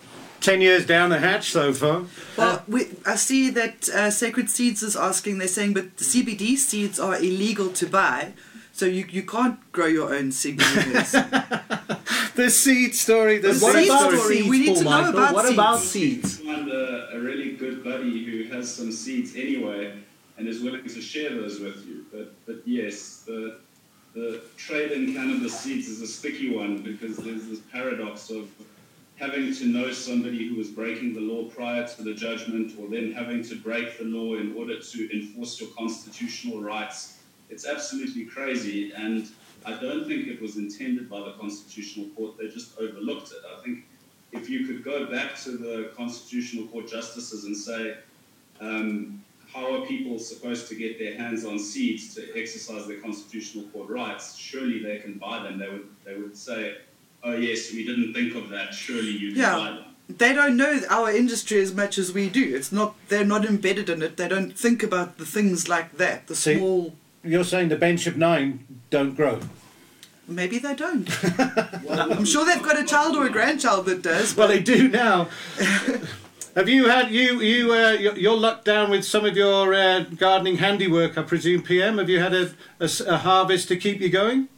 Ten years down the hatch so far. Well, we, I see that uh, Sacred Seeds is asking, they're saying, but the CBD seeds are illegal to buy, so you, you can't grow your own CBD. <laughs> The seed story. The The What seed seed about story. seeds, We need to know about What about seeds. seeds? Find a, a really good buddy who has some seeds anyway, and is willing to share those with you. But but yes, the the trade in cannabis seeds is a sticky one because there's this paradox of having to know somebody who was breaking the law prior to the judgment, or then having to break the law in order to enforce your constitutional rights. It's absolutely crazy, and I don't think it was intended by the Constitutional Court. They just overlooked it. I think if you could go back to the Constitutional Court justices and say, um, how are people supposed to get their hands on seeds to exercise their constitutional court rights? Surely they can buy them. They would, they would say, oh yes, we didn't think of that. Surely you can Yeah. buy them. they don't know our industry as much as we do. It's not, they're not embedded in it. They don't think about the things like that, the See- small, You're saying the bench of nine don't grow. maybe they don't. I'm sure they've got a child or a grandchild that does. Well, they do now. <laughs> Have you had you you uh, you're you're down with some of your uh, gardening handiwork? I presume, PM. Have you had a harvest to keep you going?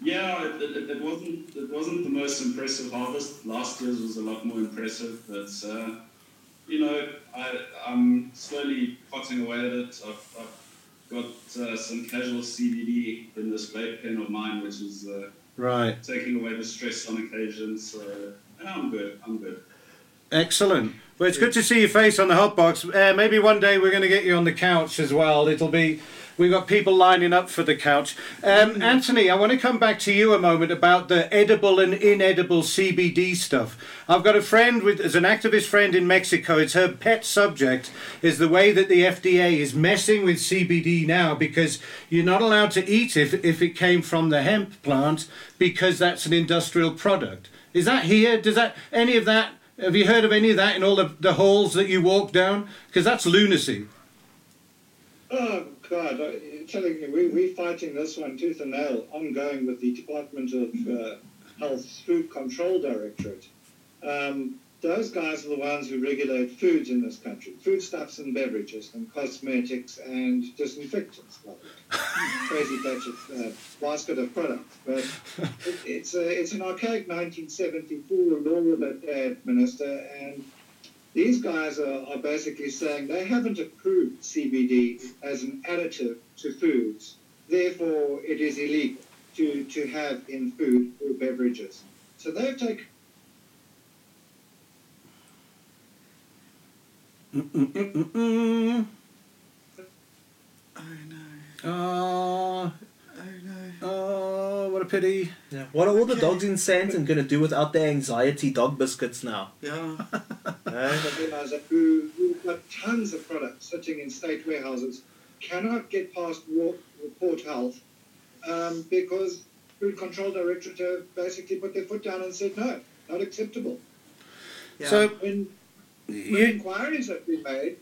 Yeah, it, it, it wasn't it wasn't the most impressive harvest. Last year's was a lot more impressive, but uh, you know, I, I'm slowly potting away at it. I've, I've got uh, some casual CBD in this vape pen of mine, which is uh, Right. taking away the stress on occasion. So I'm good. I'm good. Excellent. Well, it's good to see your face on the hot box. Uh, maybe one day we're going to get you on the couch as well. It'll be. We've got people lining up for the couch. Um, Anthony, I want to come back to you a moment about the edible and inedible CBD stuff. I've got a friend with, as an activist friend in Mexico. It's her pet subject is the way that the FDA is messing with CBD now because you're not allowed to eat it if, if it came from the hemp plant because that's an industrial product. Is that here? Does that any of that? Have you heard of any of that in all the, the halls that you walk down? Because that's lunacy. Oh God! Telling you, we we're fighting this one tooth and nail, ongoing with the Department of uh, Food Control Directorate. Um, those guys are the ones who regulate foods in this country, foodstuffs and beverages, and cosmetics and disinfectants. <laughs> Crazy batch of uh, basket of products, but it, it's a, it's an archaic 1974 law that they administer, and these guys are, are basically saying they haven't approved CBD as an additive to foods, therefore it is illegal to, to have in food or beverages. So they've taken. Oh no. Oh, Oh what a pity. Yeah. What are all the dogs in Sandton going to do without their anxiety dog biscuits now? Yeah. <laughs> Realizer who, who've got tons of products sitting in state warehouses cannot get past wa- Port Health um, because Food Control Directorate have basically put their foot down and said no, not acceptable. yeah. So When, when you, inquiries have been made,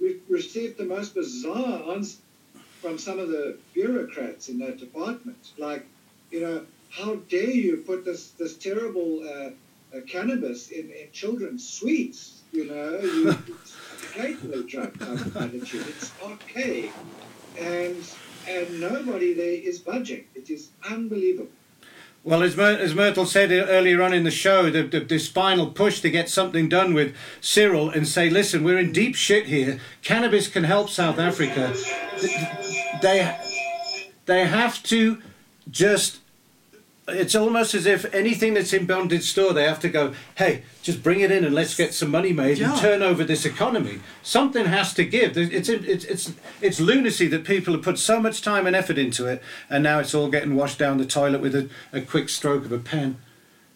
we've received the most bizarre answers from some of the bureaucrats in that department. Like, you know, how dare you put this, this terrible uh, uh, cannabis in, in children's sweets? You know, you, <laughs> it's a gateway drug attitude. It's archaic. And, and nobody there is budging. It is unbelievable. Well, as, Myr- as Myrtle said uh, earlier on in the show, the, the, this final push to get something done with Cyril and say, listen, we're in deep shit here. Cannabis can help South Africa. They, they have to just. It's almost as if anything that's in bonded store, they have to go, hey, just bring it in and let's get some money made and turn over this economy. Something has to give. It's, it's, it's, it's lunacy that people have put so much time and effort into it, and now it's all getting washed down the toilet with a, a quick stroke of a pen.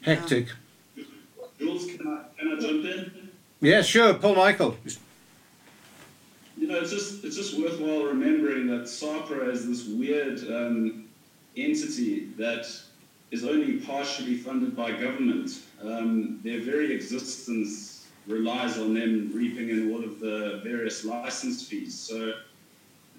Hectic. Jules, can I, can I jump in? Yeah, sure, Paul Michael. You know, it's just it's just worthwhile remembering that SAHPRA is this weird um, entity that is only partially funded by government. Um, their very existence relies on them reaping in all of the various license fees. So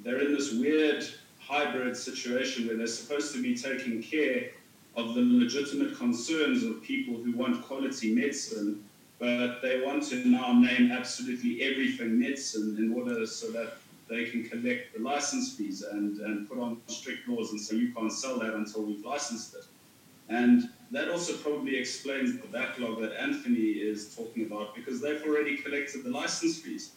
they're in this weird hybrid situation where they're supposed to be taking care of the legitimate concerns of people who want quality medicine, but they want to now name absolutely everything medicine in order so that they can collect the license fees and, and put on strict laws and say you can't sell that until we've licensed it. And that also probably explains the backlog that Anthony is talking about because they've already collected the license fees.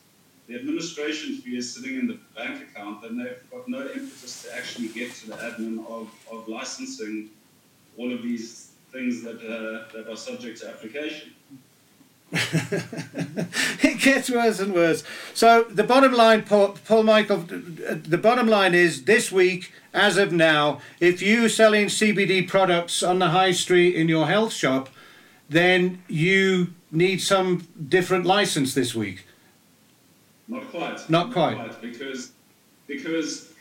The administration fee is sitting in the bank account and they've got no impetus to actually get to the admin of, of licensing all of these things that, uh, that are subject to application. <laughs> it gets worse and worse. So the bottom line, Paul, Paul Michael, uh, the bottom line is this week, as of now, if you selling CBD products on the high street in your health shop, then you need some different license this week. Not quite. Not quite. because because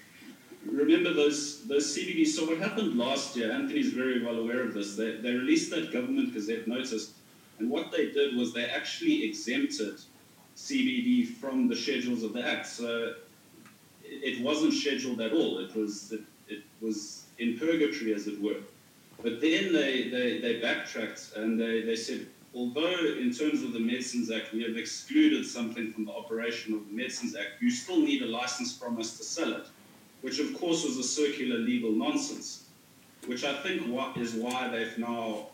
remember those those CBD. So what happened last year? Anthony's very well aware of this. They they released that government gazette notice, and what they did was they actually exempted CBD from the schedules of the act. So it, wasn't scheduled at all. It was it, it was in purgatory, as it were. But then they, they, they backtracked and they, they said, although in terms of the Medicines Act we have excluded something from the operation of the Medicines Act, you still need a license from us to sell it, which of course was a circular legal nonsense, which I think is why they've now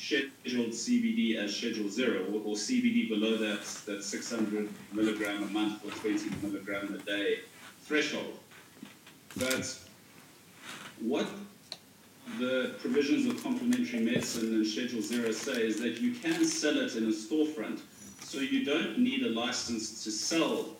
scheduled CBD as Schedule Zero or, or CBD below that, that 600 milligram a month or 20 milligram a day threshold. But what the provisions of complementary medicine and Schedule Zero say is that you can sell it in a storefront. So you don't need a license to sell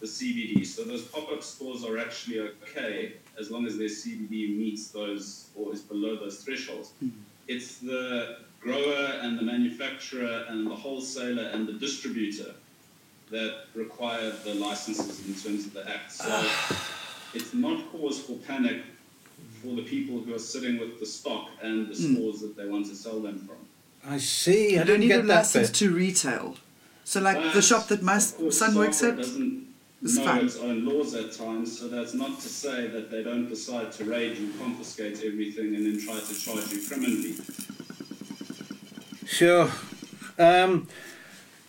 the CBD. So those pop-up stores are actually okay as long as their CBD meets those or is below those thresholds. Hmm. It's the grower and the manufacturer and the wholesaler and the distributor that require the licenses in terms of the act. So ah. it's not cause for panic for the people who are sitting with the stock and the hmm. stores that they want to sell them from. I see. I You don't need a get that license bit. to retail. So, like the shop that my son works SAHPRA at, doesn't is know fine. its own laws at times, so that's not to say that they don't decide to raid and confiscate everything and then try to charge you criminally. Sure. Um,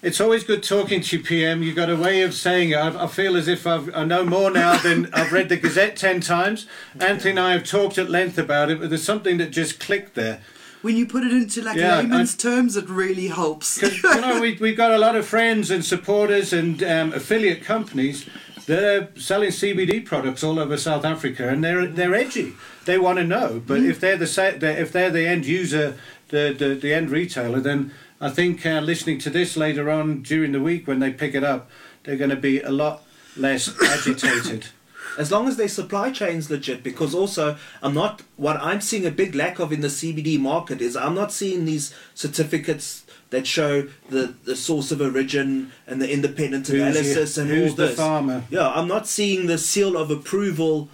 it's always good talking to you, PM. You've got a way of saying it. I, I feel as if I've, I know more now than <laughs> I've read the Gazette ten times. Anthony and I have talked at length about it, but there's something that just clicked there. When you put it into like Yeah, layman's I- terms, it really helps. you know, we, we've got a lot of friends and supporters and um, affiliate companies that are selling CBD products all over South Africa, and they're they're edgy. They want to know, but if they're the- if they're the end user, the the, the end retailer, then I think uh, listening to this later on during the week when they pick it up, they're going to be a lot less <coughs> agitated. As long as their supply chain's legit, because also I'm not what I'm seeing a big lack of in the CBD market is I'm not seeing these certificates that show the, the source of origin and the independent Who's analysis the- and who's all the this. farmer? Yeah, I'm not seeing the seal of approval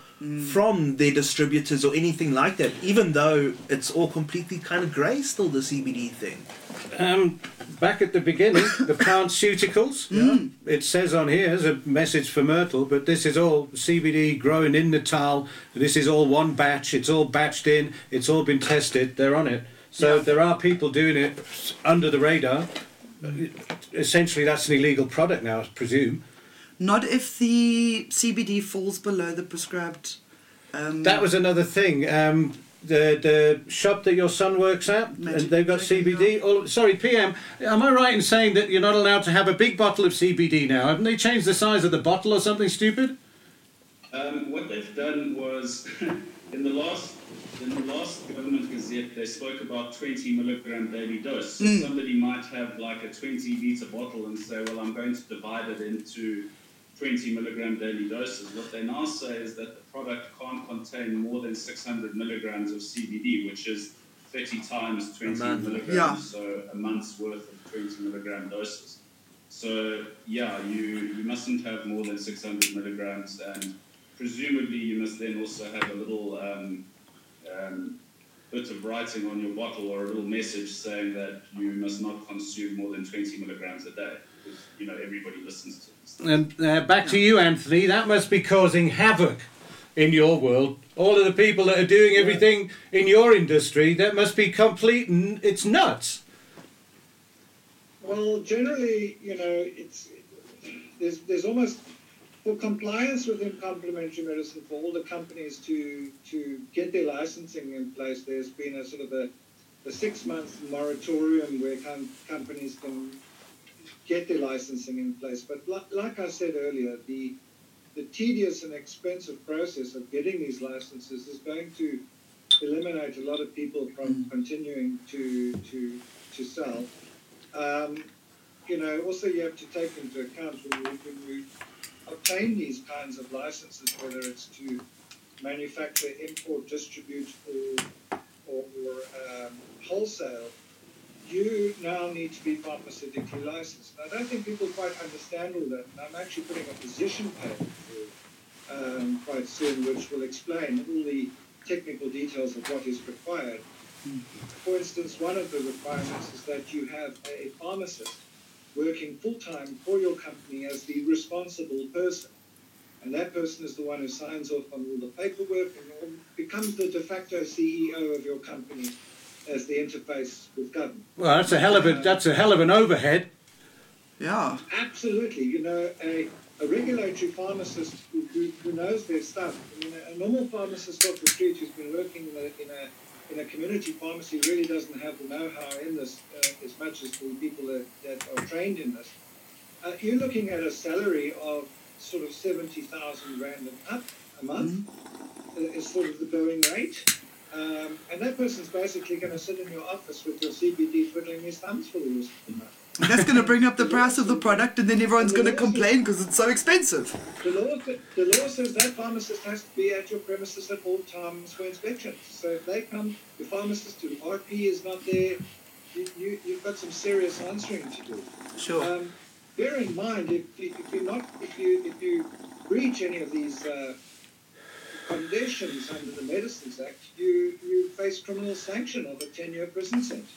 from their distributors or anything like that. Even though it's all completely kind of grey still the CBD thing. Um, back at the beginning, the pharmaceuticals. <laughs> Mm. It says on here as a message for Myrtle, but this is all CBD growing in Natal. This is all one batch. It's all batched in. It's all been tested. They're on it. So Yeah. there are people doing it under the radar. Essentially, that's an illegal product now, I presume. Not if the CBD falls below the prescribed. Um, That was another thing. Um, the the shop that your son works at, Magic and they've got CBD. Oh, sorry, PM. Am I right in saying that you're not allowed to have a big bottle of CBD now? Haven't they changed the size of the bottle or something stupid? Um, what they've done was <laughs> in the last in the last government gazette they spoke about 20 milligram daily dose. So somebody might have like a 20 liter bottle and say, well, I'm going to divide it into 20 milligram daily doses. What they now say is that the product can't contain more than 600 milligrams of CBD, which is 30 times 20 milligrams, Yeah. so a month's worth of 20 milligram doses. So yeah, you, you mustn't have more than 600 milligrams, and presumably you must then also have a little um, um, bit of writing on your bottle or a little message saying that you must not consume more than 20 milligrams a day, because you know everybody listens to this. And uh, back to you, Anthony. That must be causing havoc in your world. All of the people that are doing everything in your industry, that must be complete. N- it's nuts. Well, generally, you know, it's there's there's almost for compliance within complementary medicine for all the companies to to get their licensing in place. There's been a sort of a, a six month moratorium where com- companies can get their licensing in place. But li- like I said earlier, the the tedious and expensive process of getting these licenses is going to eliminate a lot of people from continuing to to to sell. Um, you know, also you have to take into account when you, when you obtain these kinds of licenses, whether it's to manufacture, import, distribute, or, or, or um, wholesale, you now need to be pharmaceutically licensed. And I don't think people quite understand all that. And I'm actually putting a position paper for um, quite soon, which will explain all the technical details of what is required. For instance, one of the requirements is that you have a pharmacist working full time for your company as the responsible person. And that person is the one who signs off on all the paperwork and becomes the de facto CEO of your company as the interface with government. Well, that's a hell of a that's a hell of an overhead. yeah. Absolutely. You know, a, a regulatory pharmacist who, who, who knows their stuff. I mean, a normal pharmacist off the street who's been working in a, in a, in a community pharmacy really doesn't have the know-how in this uh, as much as the people that, that are trained in this. Uh, you're looking at a salary of sort of 70,000 rand and up a month uh, is sort of the going rate. Um, and that person's basically going to sit in your office with your CBD twiddling his thumbs for the rest of the month. And that's going to bring up the price of the product, and then everyone's going to complain because it's so expensive. The law, the law says that pharmacist has to be at your premises at all times for inspection. So if they come, the pharmacist to RP is not there, you, you, you've got some serious answering to do. Sure. Um, bear in mind, if, you- if you're not, if you if you breach any of these uh, conditions under the Medicines Act, you you face criminal sanction of a ten-year prison sentence.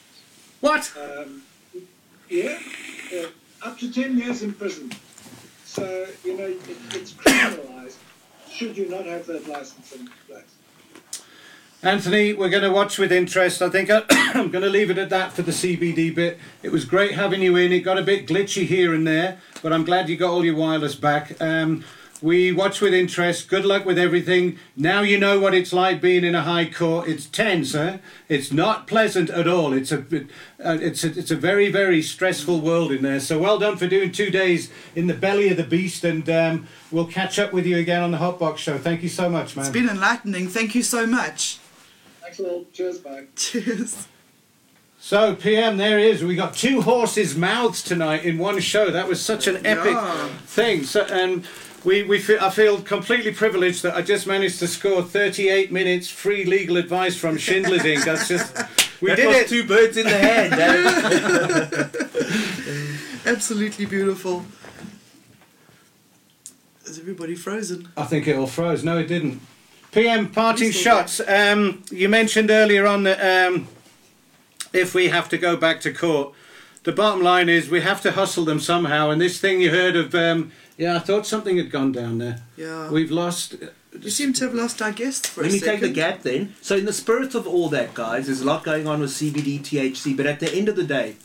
What? Um, yeah, uh, up to 10 years in prison. So, you know, it, it's criminalised should you not have that license in place. Anthony, we're going to watch with interest. I think <coughs> I'm going to leave it at that for the CBD bit. It was great having you in. It got a bit glitchy here and there, but I'm glad you got all your wireless back. Um, we watch with interest. Good luck with everything. Now you know what it's like being in a high court. It's tense, eh? It's not pleasant at all. It's a, uh, it's a, it's a very, very stressful world in there. So well done for doing two days in the belly of the beast, and um, we'll catch up with you again on the Hotbox show. Thank you so much, man. It's been enlightening. Thank you so much. Thanks a. Cheers, bye. Cheers. So PM, there is. he is. We got two horses' mouths tonight in one show. That was such an epic Yeah. thing. So, and we, we feel, I feel completely privileged that I just managed to score 38 minutes free legal advice from Schindler's Inc. That's just <laughs> we that did was it. two birds in the hand. eh? <laughs> Absolutely beautiful. Is everybody frozen? I think it all froze. No, it didn't. PM parting shots. Um, you mentioned earlier on that um, if we have to go back to court, the bottom line is we have to hustle them somehow. And this thing you heard of, um, yeah, I thought something had gone down there. Yeah. We've lost. You seem to have lost our guest for Let a me second. take the gap then. So, in the spirit of all that, guys, there's a lot going on with CBD, THC, but at the end of the day,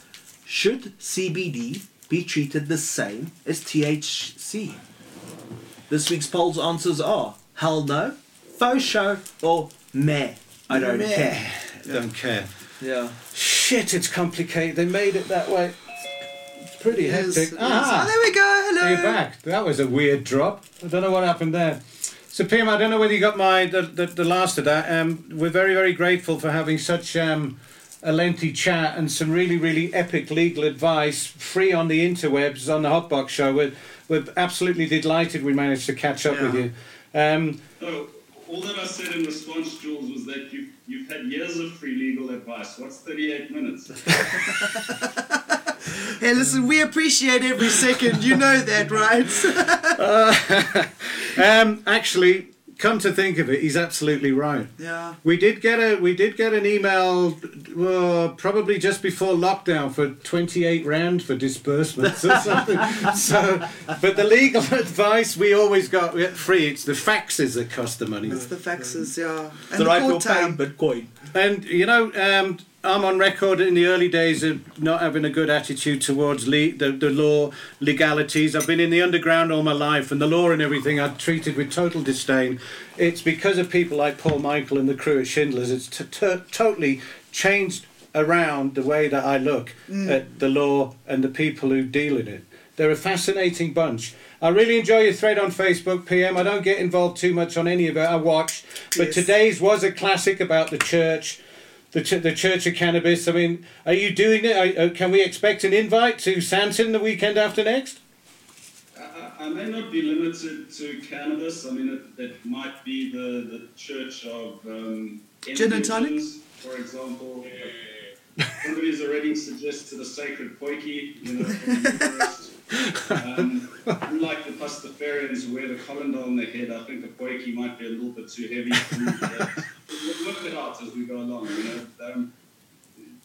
should CBD be treated the same as THC? This week's poll's answers are hell no, fo sho, or meh. I don't Meh. care. Don't care. Yeah. Shit, it's complicated. They made it that way. It's pretty It is, hectic. it is. Ah, Oh, there we go. Hello. You're back. That was a weird drop. I don't know what happened there. So, Pim, I don't know whether you got my the, the, the last of that. Um, we're very very grateful for having such um, a lengthy chat and some really really epic legal advice free on the interwebs on the Hotbox show. We're we're absolutely delighted we managed to catch up with you. Um, No, all that I said in response, Jules, was that you've, you've had years of free legal advice. What's 38 minutes? <laughs> <laughs> Hey, listen, we appreciate every second. You know that, right? <laughs> um, actually, come to think of it, he's absolutely right. yeah. We did get a we did get an email uh, probably just before lockdown for 28 rand for disbursements or <laughs> something. so, but the legal <laughs> advice we always got free. It's the faxes that cost the money. It's the faxes, yeah. And So, the right, you're court. Bitcoin. And you know, um, I'm on record in the early days of not having a good attitude towards le- the, the law, legalities. I've been in the underground all my life, and the law and everything I've treated with total disdain. It's because of people like Paul Michael and the crew at Schindler's. It's t- t- totally changed around the way that I look mm. at the law and the people who deal in it. They're a fascinating bunch. I really enjoy your thread on Facebook, PM. I don't get involved too much on any of it. I watch, but Yes. today's was a classic about the church, the ch- the Church of Cannabis. I mean, are you doing it? Are, uh, can we expect an invite to Sandton the weekend after next? I, I I may not be limited to cannabis. I mean, it, it might be the, the Church of um, Gin and tonic? For example. Somebody's already suggested a sacred potjie, you know, for the Eucharist. Um, unlike the Pastafarians who wear the colander on their head, I think a potjie might be a little bit too heavy for me. But we'll work it out as we go along. You know, um,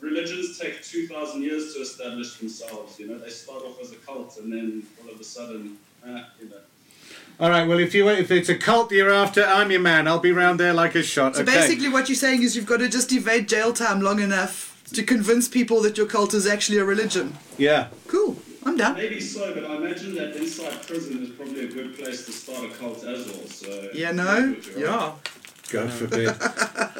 religions take two thousand years to establish themselves. You know, they start off as a cult, and then all of a sudden, uh, you know. All right. Well, if you if it's a cult you're after, I'm your man. I'll be round there like a shot. So okay. basically, what you're saying is you've got to just evade jail time long enough to convince people that your cult is actually a religion. yeah. Cool. I'm done. Maybe so, but I imagine that inside prison is probably a good place to start a cult as well. So Yeah, no? Good, right? God forbid.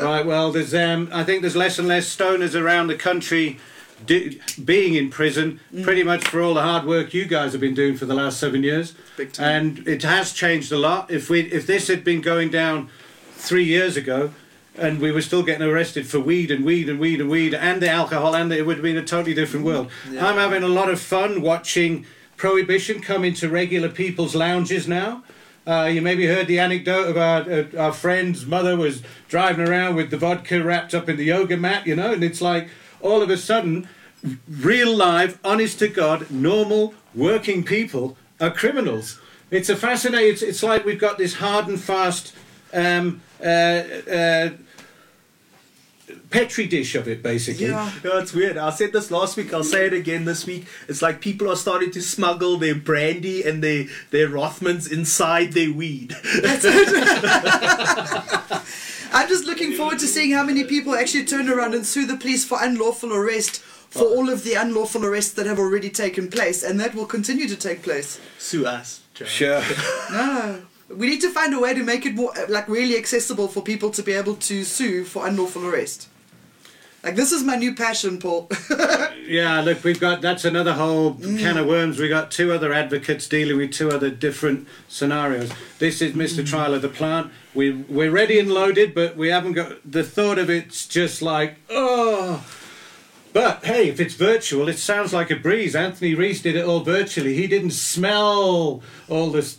right. Well, there's um, I think there's less and less stoners around the country. Di- being in prison, pretty much for all the hard work you guys have been doing for the last seven years, Big time. and it has changed a lot. If we if this had been going down three years ago, and we were still getting arrested for weed and weed and weed and weed and the alcohol, and it would have been a totally different world. Yeah. I'm having a lot of fun watching prohibition come into regular people's lounges now. Uh, you maybe heard the anecdote of our, uh, our friend's mother was driving around with the vodka wrapped up in the yoga mat, you know, and it's like all of a sudden, real live, honest to God, normal working people are criminals. It's a fascinating. It's, it's like we've got this hard and fast um, uh, uh, petri dish of it, basically. Yeah. No, it's weird. I said this last week. I'll say it again this week. It's like people are starting to smuggle their brandy and their their Rothmans inside their weed. that's <laughs> it <laughs> I'm just looking forward to seeing how many people actually turn around and sue the police for unlawful arrest for all of the unlawful arrests that have already taken place, and that will continue to take place. Sue us. Jo. Sure. No, we need to find a way to make it more uh, like really accessible for people to be able to sue for unlawful arrest. Like this is my new passion, Paul. <laughs> Yeah, look, we've got that's another whole mm. can of worms. We got two other advocates dealing with two other different scenarios. This is Mr. Mm. Trial of the Plant. We we're ready and loaded, but we haven't got the thought of it's just like oh. But hey, if it's virtual, it sounds like a breeze. Anthony Rees did it all virtually. He didn't smell all this,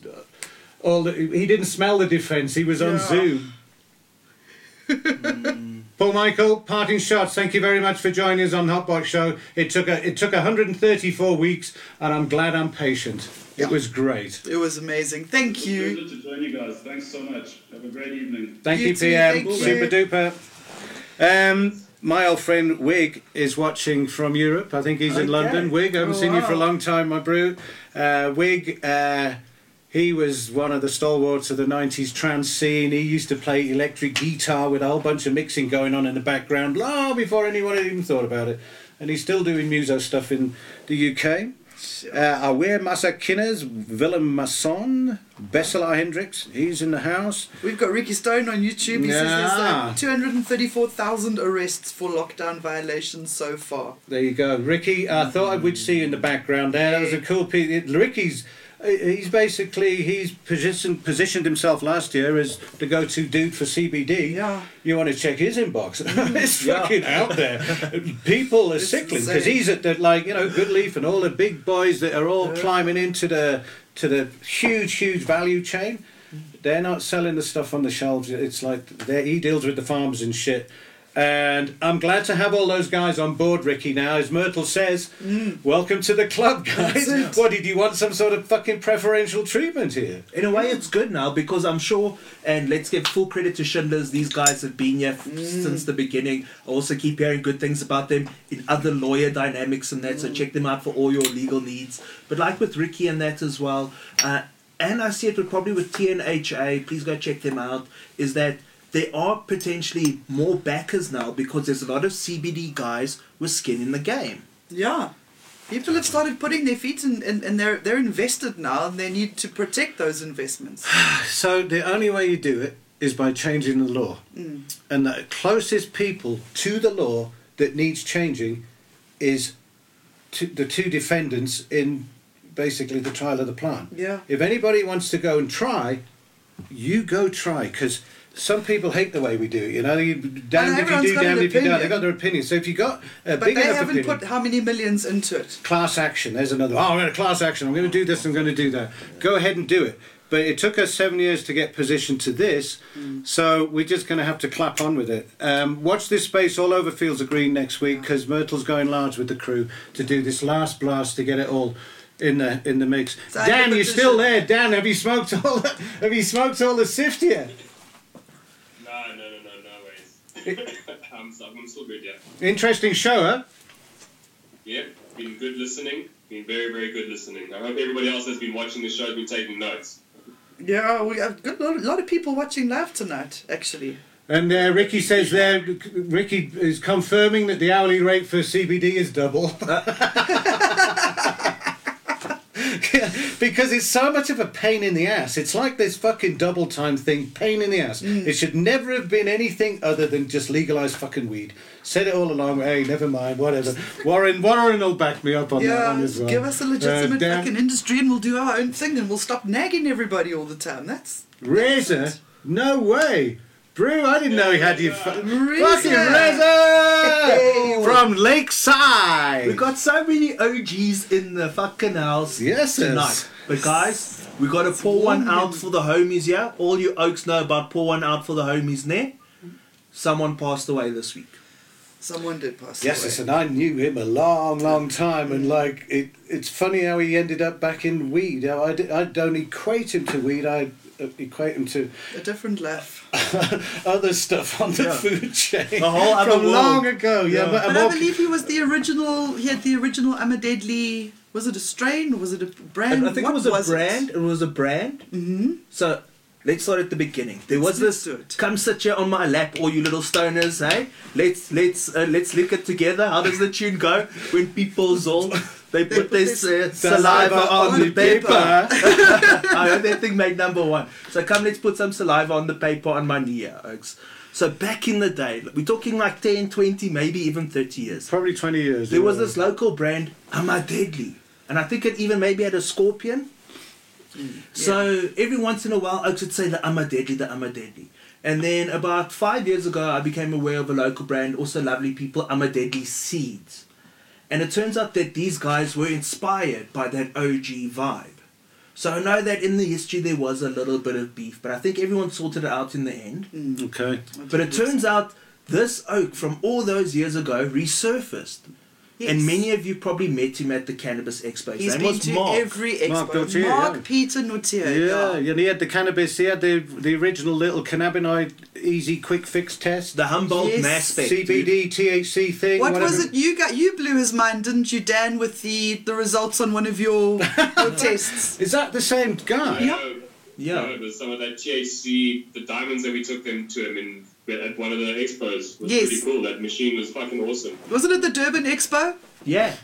all the, he didn't smell the defence. He was on Yeah. Zoom. <laughs> Paul Michael, parting shots. Thank you very much for joining us on Hotbox Show. It took a, it took 134 weeks, and I'm glad I'm patient. It was great. it was amazing. Thank you. Pleasure to join you guys. Thanks so much. Have a great evening. Thank You you, too, PM. thank you. Super duper. Um, my old friend Wig is watching from Europe. I think he's in London. Wig, I haven't Oh, seen you for a long time, my brew. Uh, Wig, uh, he was one of the stalwarts of the 90s trance scene. He used to play electric guitar with a whole bunch of mixing going on in the background long before anyone had even thought about it. And he's still doing muso stuff in the UK. Uh, Aware Massa Kinners, Willem Masson, Besselar Hendricks, he's in the house. We've got Ricky Stone on YouTube. He says there's like 234,000 arrests for lockdown violations so far. There you go, Ricky. I thought I would see you in the background there. That was a cool piece. Ricky's. He's basically he's positioned positioned himself last year as the go-to dude for CBD. Yeah. You want to check his inbox? <laughs> it's Yeah. fucking out there. People are It's sickling because he's at the like you know Goodleaf and all the big boys that are all Yeah. climbing into the to the huge huge value chain. They're not selling the stuff on the shelves. It's like he deals with the farmers and shit. And I'm glad to have all those guys on board, Ricky. Now, as Myrtle says, welcome to the club, guys. What did you want? Some sort of fucking preferential treatment here? In a way, it's good now because I'm sure, and let's give full credit to Schindlers. These guys have been here f- since the beginning. I also keep hearing good things about them in other lawyer dynamics and that. So check them out for all your legal needs. But like with Ricky and that as well, uh, and I see it with probably with TNHA. Please go check them out. Is that there are potentially more backers now because there's a lot of CBD guys with skin in the game. Yeah. People have started putting their feet in, and, and they're, they're invested now and they need to protect those investments. <sighs> So the only way you do it is by changing the law. Mm. And the closest people to the law that needs changing is to the two defendants in basically the trial of the plant. Yeah. If anybody wants to go and try, you go try because some people hate the way we do it. You know, you damned if you do, damned if you don't. They've got their opinion. So if you got a But big they enough haven't opinion, put how many millions into it. class action. There's another. Oh, I'm going to class action. I'm going to do this. I'm going to do that. Go ahead and do it. But it took us seven years to get positioned to this, so we're just going to have to clap on with it. Um, watch this space all over Fields of Green next week because Myrtle's going large with the crew to do this last blast to get it all in the in the mix. So Dan, you're still there. Dan, have you smoked all? The, <laughs> have you smoked all the sift yet? No, no, no, no, no ways. I'm, I'm still good, yeah. Interesting show, huh? Yeah, been good listening. Been very, very good listening. I hope everybody else has been watching the show has been taking notes. Yeah, we have got a lot, of people watching live tonight, actually. And uh, Ricky says there, Ricky is confirming that the hourly rate for CBD is double. <laughs> <laughs> <laughs> because it's so much of a pain in the ass. It's like this fucking double time thing, pain in the ass. It should never have been anything other than just legalized fucking weed. Said it all along. Hey, never mind, whatever. <laughs> Warren, Warren will back me up on that yeah, one as well. give us a Uh, legitimate Dan- fucking industry and we'll do our own thing and we'll stop nagging everybody all the time. That's Razor? No way. Brew, I didn't know he had you. Fu- Reza. fucking Reza! From Lakeside! We got so many OGs in the fucking house Yes, tonight. yes. But guys, we got to pour one out for the homies here. All you oaks know about pour one out for the homies there. Someone passed away this week. Someone did pass Yes, away. yes, and I knew him a long, long time, and like it, it's funny how he ended up back in weed. How I, d- I don't equate him to weed. I equate him to A different laugh. other stuff on the Yeah. food chain A whole other from world. long ago. Yeah, Yeah. but, But I'm I all- believe he was the original. He had the original Ama Deadly. Was it a strain or was it a brand? I think What it was a it? brand. It? was a brand. Mm-hmm. So let's start at the beginning. There was Let's this. do it. Come sit here on my lap, all you little stoners. Hey, let's let's uh, let's lick it together. How does the tune go? When people's <laughs> all they put put their their uh, saliva on the paper. paper. <laughs> I heard that thing made number one. So come, let's put some saliva on the paper on my knee, Oaks. So back in the day, we're talking like 10, 20, maybe even 30 years. Probably twenty years. There was this local brand, Ama Deadly. And I think it even maybe had a scorpion. So every once in a while, Oaks would say the Ama Deadly, the Deadly. And then about five years ago, I became aware of a local brand, also lovely people, Ama Deadly Seeds. And it turns out that these guys were inspired by that OG vibe. So I know that in the history there was a little bit of beef, but I think everyone sorted it out in the end. Mm. Okay. But it turns out this oak from all those years ago resurfaced. Yes. And many of you probably met him at the Cannabis Expo. His He's name been was to Mark. every expo. Mark Mark, yeah. Peter Noutier. Yeah, yeah, and he had the cannabis. He had the the original little cannabinoid easy quick fix test. the Humboldt Yes. Mass Spec. dude. CBD, THC thing. What whatever. was it? You got you blew his mind, didn't you, Dan? With the the results on one of your, <laughs> your tests. Is that the same guy? Yeah. Yeah. No, it was some of that THC, the diamonds that we took them to him in at one of the expos was Yes. pretty cool. That machine was fucking awesome. Wasn't it the Durban Expo? Yeah.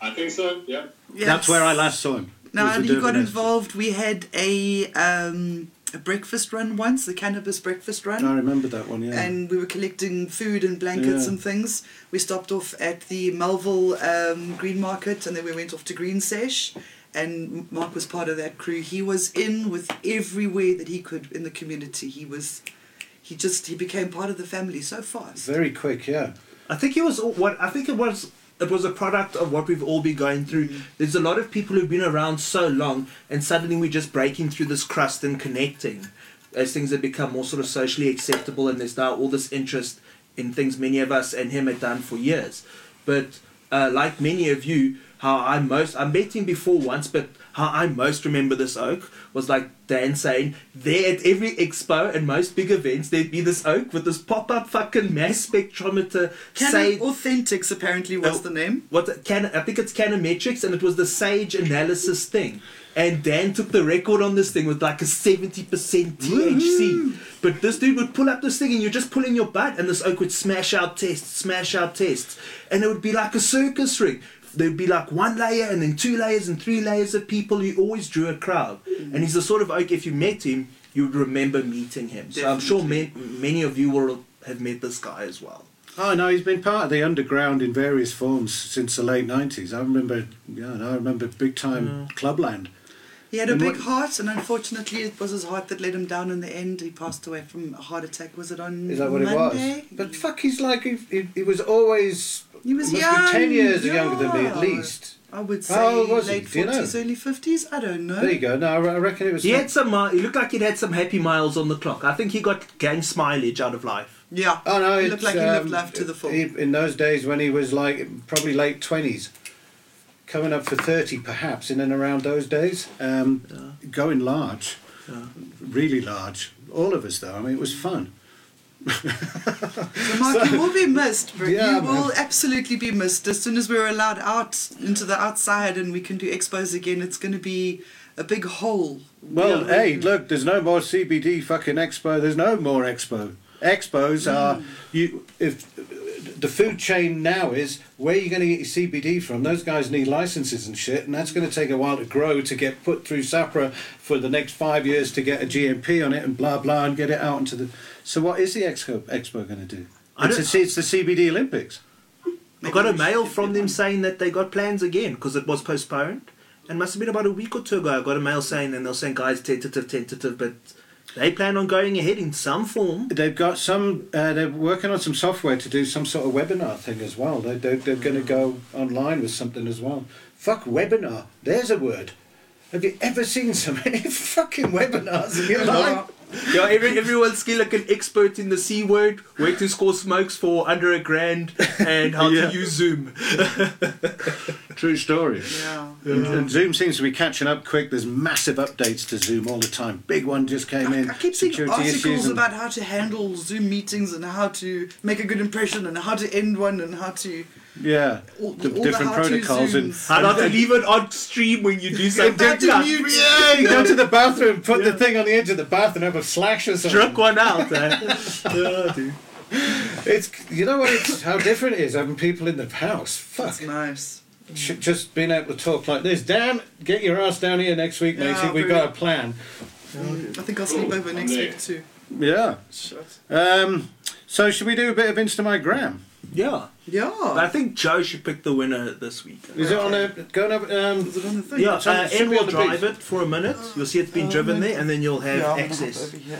I think so. Yeah. Yes. That's where I last saw him. No, Was and the he got Durban involved. We had a um, a breakfast run once, the cannabis breakfast run. I remember that one. Yeah. and we were collecting food and blankets Yeah. and things. We stopped off at the Melville um, Green Market and then we went off to Green Sesh. And Mark was part of that crew. He was in with every way that he could in the community. He was, he just he became part of the family so fast. Very quick. Yeah. I think it was all- what I think it was it was a product of what we've all been going through. There's a lot of people who've been around so long and suddenly we're just breaking through this crust and connecting as things have become more sort of socially acceptable and there's now all this interest in things many of us and him had done for years. But uh, like many of you, how I most I met him before once, but how I most remember this oak was like Dan saying, there at every expo and most big events, there'd be this oak with this pop up fucking mass spectrometer Canon sage. Authentics apparently was Oh. the name. What can I think it's Canometrics and it was the sage analysis thing. And Dan took the record on this thing with like a 70% THC. But this dude would pull up this thing and you're just pulling your butt and this oak would smash out tests, smash out tests. And it would be like a circus ring. There'd be like one layer and then two layers and three layers of people. He always drew a crowd. Mm. And he's the sort of oak, if you met him, you would remember meeting him. So I'm sure ma- many of you will have met this guy as well. Oh no, he's been part of the underground in various forms since the late nineties. I remember, yeah, I remember big time mm. Clubland. He had a And big what- heart, and unfortunately, it was his heart that let him down in the end. He passed away from a heart attack. Was it on Is that what Monday? it was? But fuck, he's like he, he, he was always He was must young. be ten years younger than me at least. I would say How old was he? late Do you know? forties, early fifties. I don't know. There you go. No, I reckon it was. He had some. Uh, he looked like he'd had some happy miles on the clock. I think he got gang mileage out of life. Yeah. Oh no, He looked like he lived um, life to the full. he- in those days when he was like probably late twenties, coming up for thirty, perhaps in and around those days. Um, Going large, Yeah. really large. All of us, though. I mean, it was fun. So Mark, you <laughs> will be missed. Yeah, you will absolutely be missed. As soon as we're allowed out into the outside and we can do expos again, it's going to be a big hole. Well, Yeah. hey, look, there's no more CBD fucking expo. There's no more expo. Expos are you if the food chain now is where are you going to get your CBD from? Those guys need licenses and shit, and that's going to take a while to grow to get put through SAHPRA for the next five years to get a GMP on it and blah blah and get it out into the. So what is the expo expo going to do? I It's, don't- a, it's the CBD Olympics. I got a mail from them saying that they got plans again because it was postponed. And must have been about a week or two ago. I got a mail saying, and they're saying, guys, tentative, tentative, but they plan on going ahead in some form. They've got some. Uh, they're working on some software to do some sort of webinar thing as well. They, they're they're going to go online with something as well. Fuck webinar. There's a word. Have you ever seen so many <laughs> fucking webinars in your life? Yeah, every, everyone's still like an expert in the C word, where to score smokes for under a grand, and how Yeah. to use Zoom. True story. Yeah. And, and Zoom seems to be catching up quick. There's massive updates to Zoom all the time. Big one just came in. I keep seeing Security issues articles and- about how to handle Zoom meetings and how to make a good impression and how to end one and how to yeah, all, the all different the protocols and Zooms. How not to leave it on stream when you do something. How to Yeah. Yeah, go to the bathroom, put the thing on the edge of the bath, and have a flash or something. Struck one out, eh? <laughs> yeah. It's you know what? It's how different it is having people in the house. Fuck. That's nice. Just being able to talk like this. Dan, get your ass down here next week, Yeah, matey. We've got a plan. Mm, I think I'll sleep over next week too. Yeah. Shut. Um. So should we do a bit of Instagram? Yeah. Yeah. But I think Jo should pick the winner this week. Is it on a going up? Um. Is it on the thing? Yeah, It's on- uh, it should Ed be on will the drive it for a minute. You'll see it's been Uh, driven maybe- there, and then you'll have Yeah, I'm gonna access. hop over here.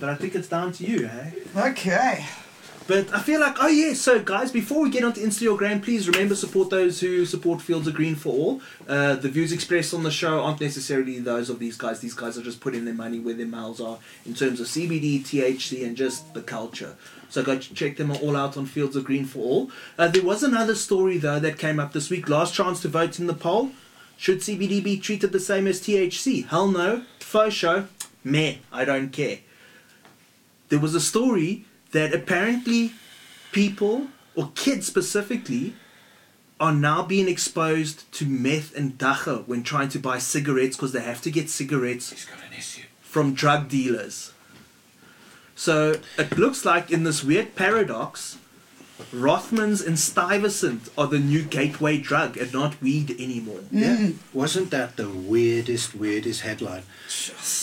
But I think it's down to you, eh? Okay. But I feel like, oh yeah, so guys, before we get onto Instagram, please remember support those who support Fields of Green for All. Uh, the views expressed on the show aren't necessarily those of these guys. These guys are just putting their money where their mouths are in terms of CBD, THC, and just the culture. So go check them all out on Fields of Green for All. Uh, there was another story though that came up this week. Last chance to vote in the poll. Should CBD be treated the same as THC? Hell no. Fo sho. Meh. I don't care there was a story that apparently people or kids specifically are now being exposed to meth and dagga when trying to buy cigarettes because they have to get cigarettes He's got an issue. from drug dealers. So it looks like in this weird paradox, Rothmans and Stuyvesant are the new gateway drug and not weed anymore. Mm. Yeah. Wasn't that the weirdest, weirdest headline?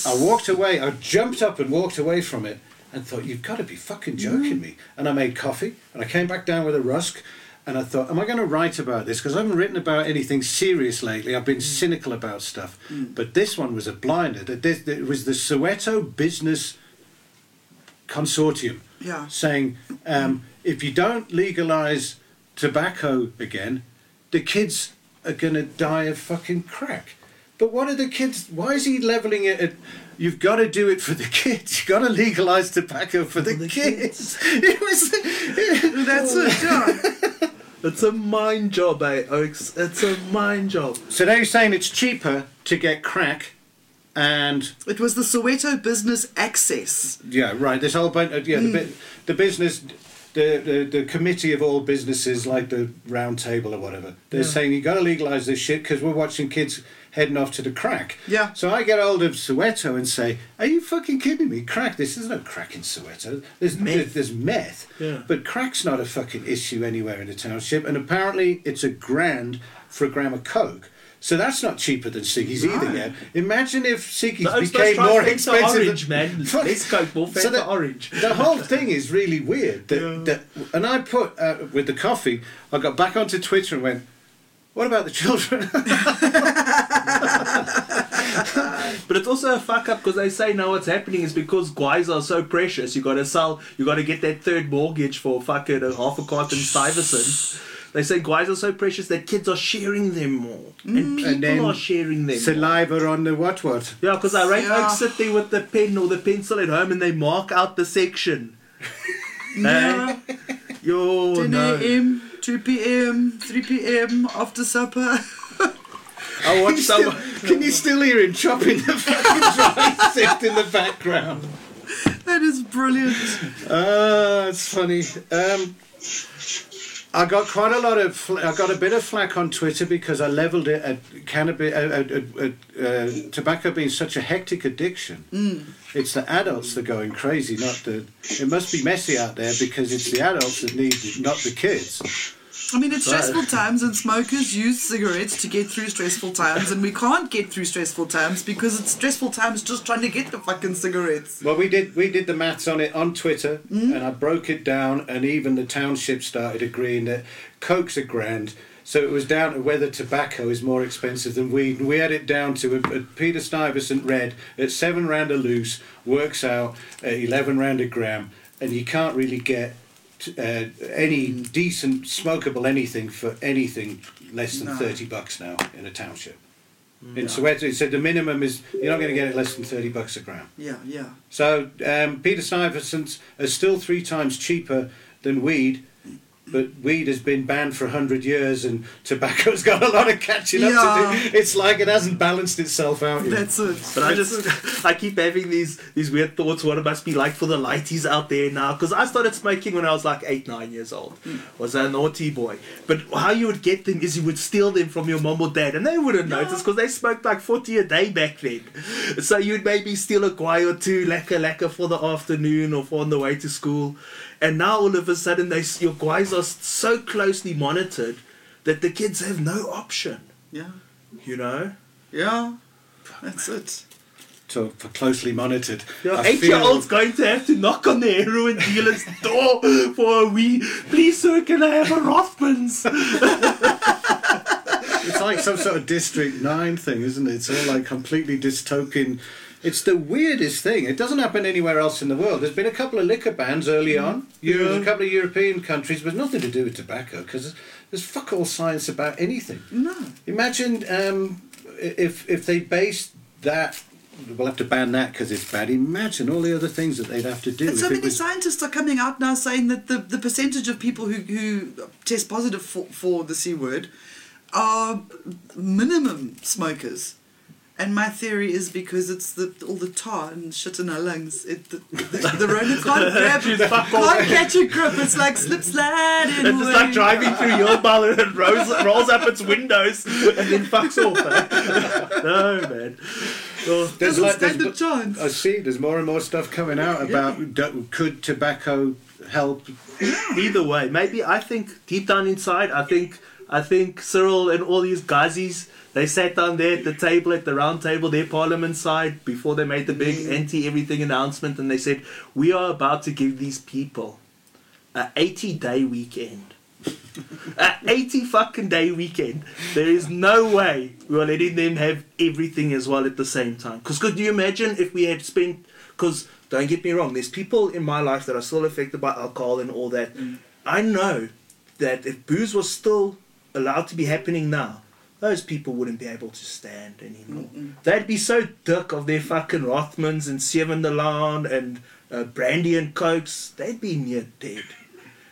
I walked away. I jumped up and walked away from it and thought, "You've got to be fucking mm. joking me." And I made coffee and I came back down with a rusk. And I thought, am I going to write about this? Because I haven't written about anything serious lately. I've been mm. cynical about stuff. But this one was a blinder. It was the Soweto Business Consortium Yeah. saying um, if you don't legalize tobacco again, the kids are going to die of fucking crack. But what are the kids? Why is he leveling it at? You've got to do it for the <laughs> kids. You've got to legalize tobacco for the, the kids. <laughs> It was. That's it. Yeah. <laughs> It's a mind job, eh? Oaks? It's a mind job. so they're saying it's cheaper to get crack, and It was the Soweto Business Access. yeah, right. This whole bunch. Of, yeah, the, hmm. the business. The, the, the committee of all businesses, like the round table or whatever, they're saying you got to legalise this shit because we're watching kids heading off to the crack. Yeah. So I get hold of Soweto and say, "Are you fucking kidding me? Crack? This there's no crack in Soweto. There's Meth. There's meth. Yeah. But crack's not a fucking issue anywhere in the township. And apparently, it's a grand for a gram of coke. So that's not cheaper than ciggies either. Yet. Imagine if The became more expensive. orange, than, man. <laughs> Fuck. Less coke, more So the- orange. The whole thing is really weird. That, Yeah. that, and I put uh, with the coffee. I got back onto Twitter and went, "What about the children?" <laughs> But it's also a fuck up because they say now what's happening is because guys are so precious. You got to sell. You got to get that third mortgage for fucking a half a carton Stuyvesant. They say guys are so precious that kids are sharing them more, and people And then are sharing them. more. Saliva on the what what. Yeah, because I rate Yeah. folks sit there with the pen or the pencil at home and they mark out the section. <laughs> Yeah. Yo, 10 no. a.m., 2 p.m., 3 p.m., after supper. <laughs> I watched Still- someone. can you still hear him chopping the fucking <laughs> dry stick in the background? That is brilliant. Ah, it's funny. Um, I got quite a lot of. I got a bit of flack on Twitter because I levelled it at cannabis, uh, uh, uh, uh, tobacco being such a hectic addiction. It's the adults that are going crazy, not the. It must be messy out there because it's the adults that need, it, not the kids. I mean, it's stressful times, and smokers use cigarettes to get through stressful times, and we can't get through stressful times because it's stressful times just trying to get the fucking cigarettes. Well, we did we did the maths on it on Twitter, and I broke it down, and even the township started agreeing that Coke's a grand, So it was down to whether tobacco is more expensive than weed. And we had it down to uh, Peter Stuyvesant read at seven rand a loose works out at eleven rand a gram, and you can't really get uh, any decent smokable anything for anything less than No. thirty bucks now in a township. In Soweto, he said the minimum is you're not going to get it less than thirty bucks a gram. Yeah, yeah. So um, Peter Stuyvesant is still three times cheaper than weed, but weed has been banned for hundred years, and tobacco's <laughs> got a lot of catching up to do. It's like it hasn't balanced itself out. yet. That's it. But I That's it. just, <laughs> I keep having these these weird thoughts. What it must be like for the lighties out there now? Because I started smoking when I was like eight, nine years old. Hmm. Was a naughty boy. But how you would get them is you would steal them from your mom or dad, and they wouldn't notice because they smoked like forty a day back then. So you'd maybe steal a guy or two, lacquer lacquer for the afternoon or for on the way to school. And now all of a sudden, they your guys are so closely monitored that the kids have no option. Yeah, You know. yeah. That's it. So for closely monitored. Your I eight year old's going to have to knock on the heroin dealer's <laughs> door for a wee. Please, sir, can I have a Rothmans? It's like some sort of District 9 thing, isn't it? It's all like completely dystopian. It's the weirdest thing. It doesn't happen anywhere else in the world. There's been a couple of liquor bans early on. There's a couple of European countries, but nothing to do with tobacco because there's fuck all science about anything. No. Imagine um, if if they based that. We'll have to ban that because it's bad. Imagine all the other things that they'd have to do. And so many was- scientists are coming out now saying that the, the percentage of people who, who test positive for, for the C word are minimum smokers. And my theory is because it's the all the tar and shit in our lungs. It, the, the, the Rona <laughs> can't grab it, fuck all. can't catch a grip. It's like slip sliding It's just like driving through your Yilbal and rolls, rolls up its windows and then fucks off. eh? no, man. Oh, There's like- stand a there's- chance. I see. There's more and more stuff coming out about do- could tobacco help either way, maybe I think deep down inside, I think I think Cyril and all these guys, they sat down there at the table at the round table, their parliament side, before they made the big mm. anti everything announcement, and they said, "We are about to give these people a 80 day weekend." <laughs> a 80 fucking day weekend. There is no way we are letting them have everything as well at the same time. Because could you imagine if we had spent? Because don't get me wrong, there's people in my life that are still affected by alcohol and all that. Mm. I know that if booze was still allowed to be happening now, those people wouldn't be able to stand anymore. They'd be so dick of their fucking Rothmans and Seven the Land and uh, brandy and cokes. They'd be near dead.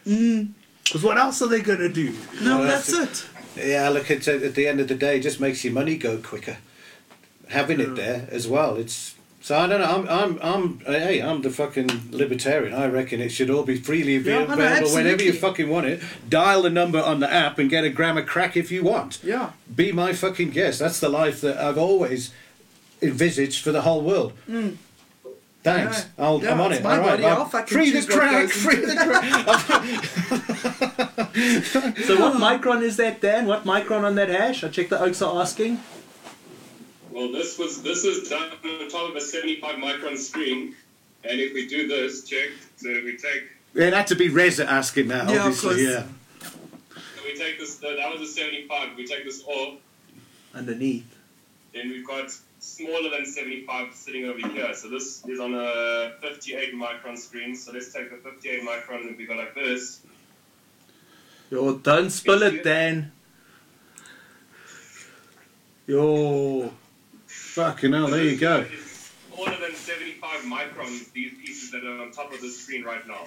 Because what else are they gonna do? No, Well, that's that's it. Yeah, look, it's, at the end of the day, it just makes your money go quicker. Having it there as well, it's so I don't know. I'm, I'm, I'm. Uh, hey, I'm the fucking libertarian. I reckon it should all be freely Yeah, available no, no, whenever you fucking want it. Dial the number on the app and get a gram of crack if you want. Yeah. Be my fucking guest. That's the life that I've always envisaged for the whole world. Thanks. Yeah. I'll, Yeah, I'm on it. my All right. I'll- I'll fucking free the crack. Free the crack. <laughs> So what micron is that, Dan? What micron on that hash? I check the oaks are asking. Well, this was this is done on top of a 75 micron screen, and if we do this, check. So we take It had to be Reza asking that, Yeah, of obviously. course. Yeah. so we take this. That was a 75. We take this off, Underneath. then we've got smaller than 75 sitting over here. So this is on a 58 micron screen. So let's take the 58 micron and we go like this. Yo, don't spill it, Dan. Yo. Fucking hell, there you go. It's smaller than 75 microns. These pieces that are on top of the screen right now.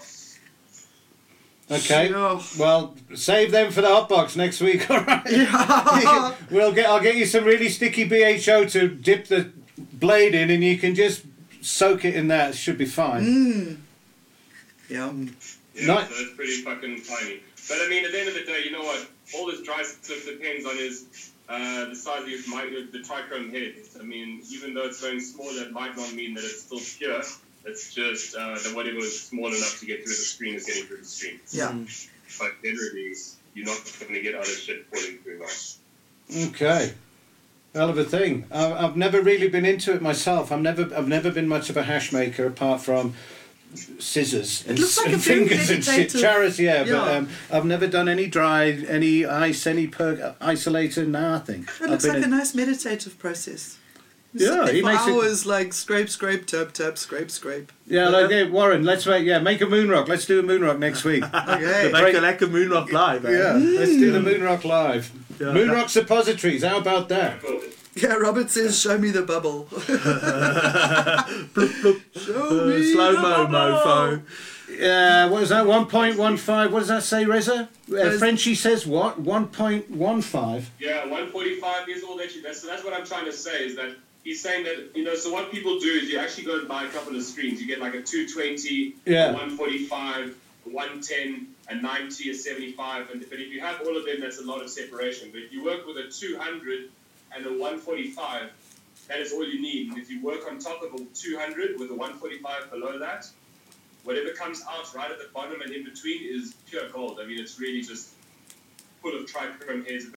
Okay. Yeah. Well, save them for the hot box next week, <laughs> all right? Yeah. <laughs> we'll get. I'll get you some really sticky BHO to dip the blade in, and you can just soak it in there. It should be fine. Mm. yeah. Yeah, Nice. so it's pretty fucking tiny. But I mean, at the end of the day, you know what? All this dry stuff depends on is uh, the size of your, the trichome head. I mean, even though it's going smaller, it might not mean that it's still pure. It's just uh, that whatever is small enough to get through the screen is getting through the screen. Yeah. But generally, you're not going to get other shit falling through now. Okay. Hell of a thing. I- I've never really been into it myself. I'm never. I've never been much of a hash maker, apart from scissors and, looks like and a fingers and shit. meditative- charas, yeah, but um, I've never done any dry, any ice, any per- isolator, nothing. It I've looks been like a in- nice meditative process. You Yeah, sit there he for makes it- hours like scrape, scrape, tap, tap, scrape, scrape. yeah, like yeah, Warren. Let's make yeah, make a moon rock. Let's do a moon rock next week. <laughs> Okay. Make a like a moon rock live. eh? yeah, let's do the moon rock live. Yeah. moon rock suppositories. How about that? Cool. Yeah, Robert says, "Show me the bubble." <laughs> Show Uh, slow mo mofo. Uh, mofo. what is that? One point one five. What does that say, Reza? Uh, There's- Frenchie says what? One point one five. Yeah, 145 is all that you. That's, that's what I'm trying to say. Is that he's saying that you know. So what people do is you actually go and buy a couple of screens. You get like a 220, Yeah. one forty five, one ten a 90, a 75. And but if you have all of them, that's a lot of separation. But if you work with a 200 and a 145, that is all you need. And if you work on top of a 200 with a 145 below that, whatever comes out right at the bottom and in between is pure gold. I mean, it's really just full of trichome heads.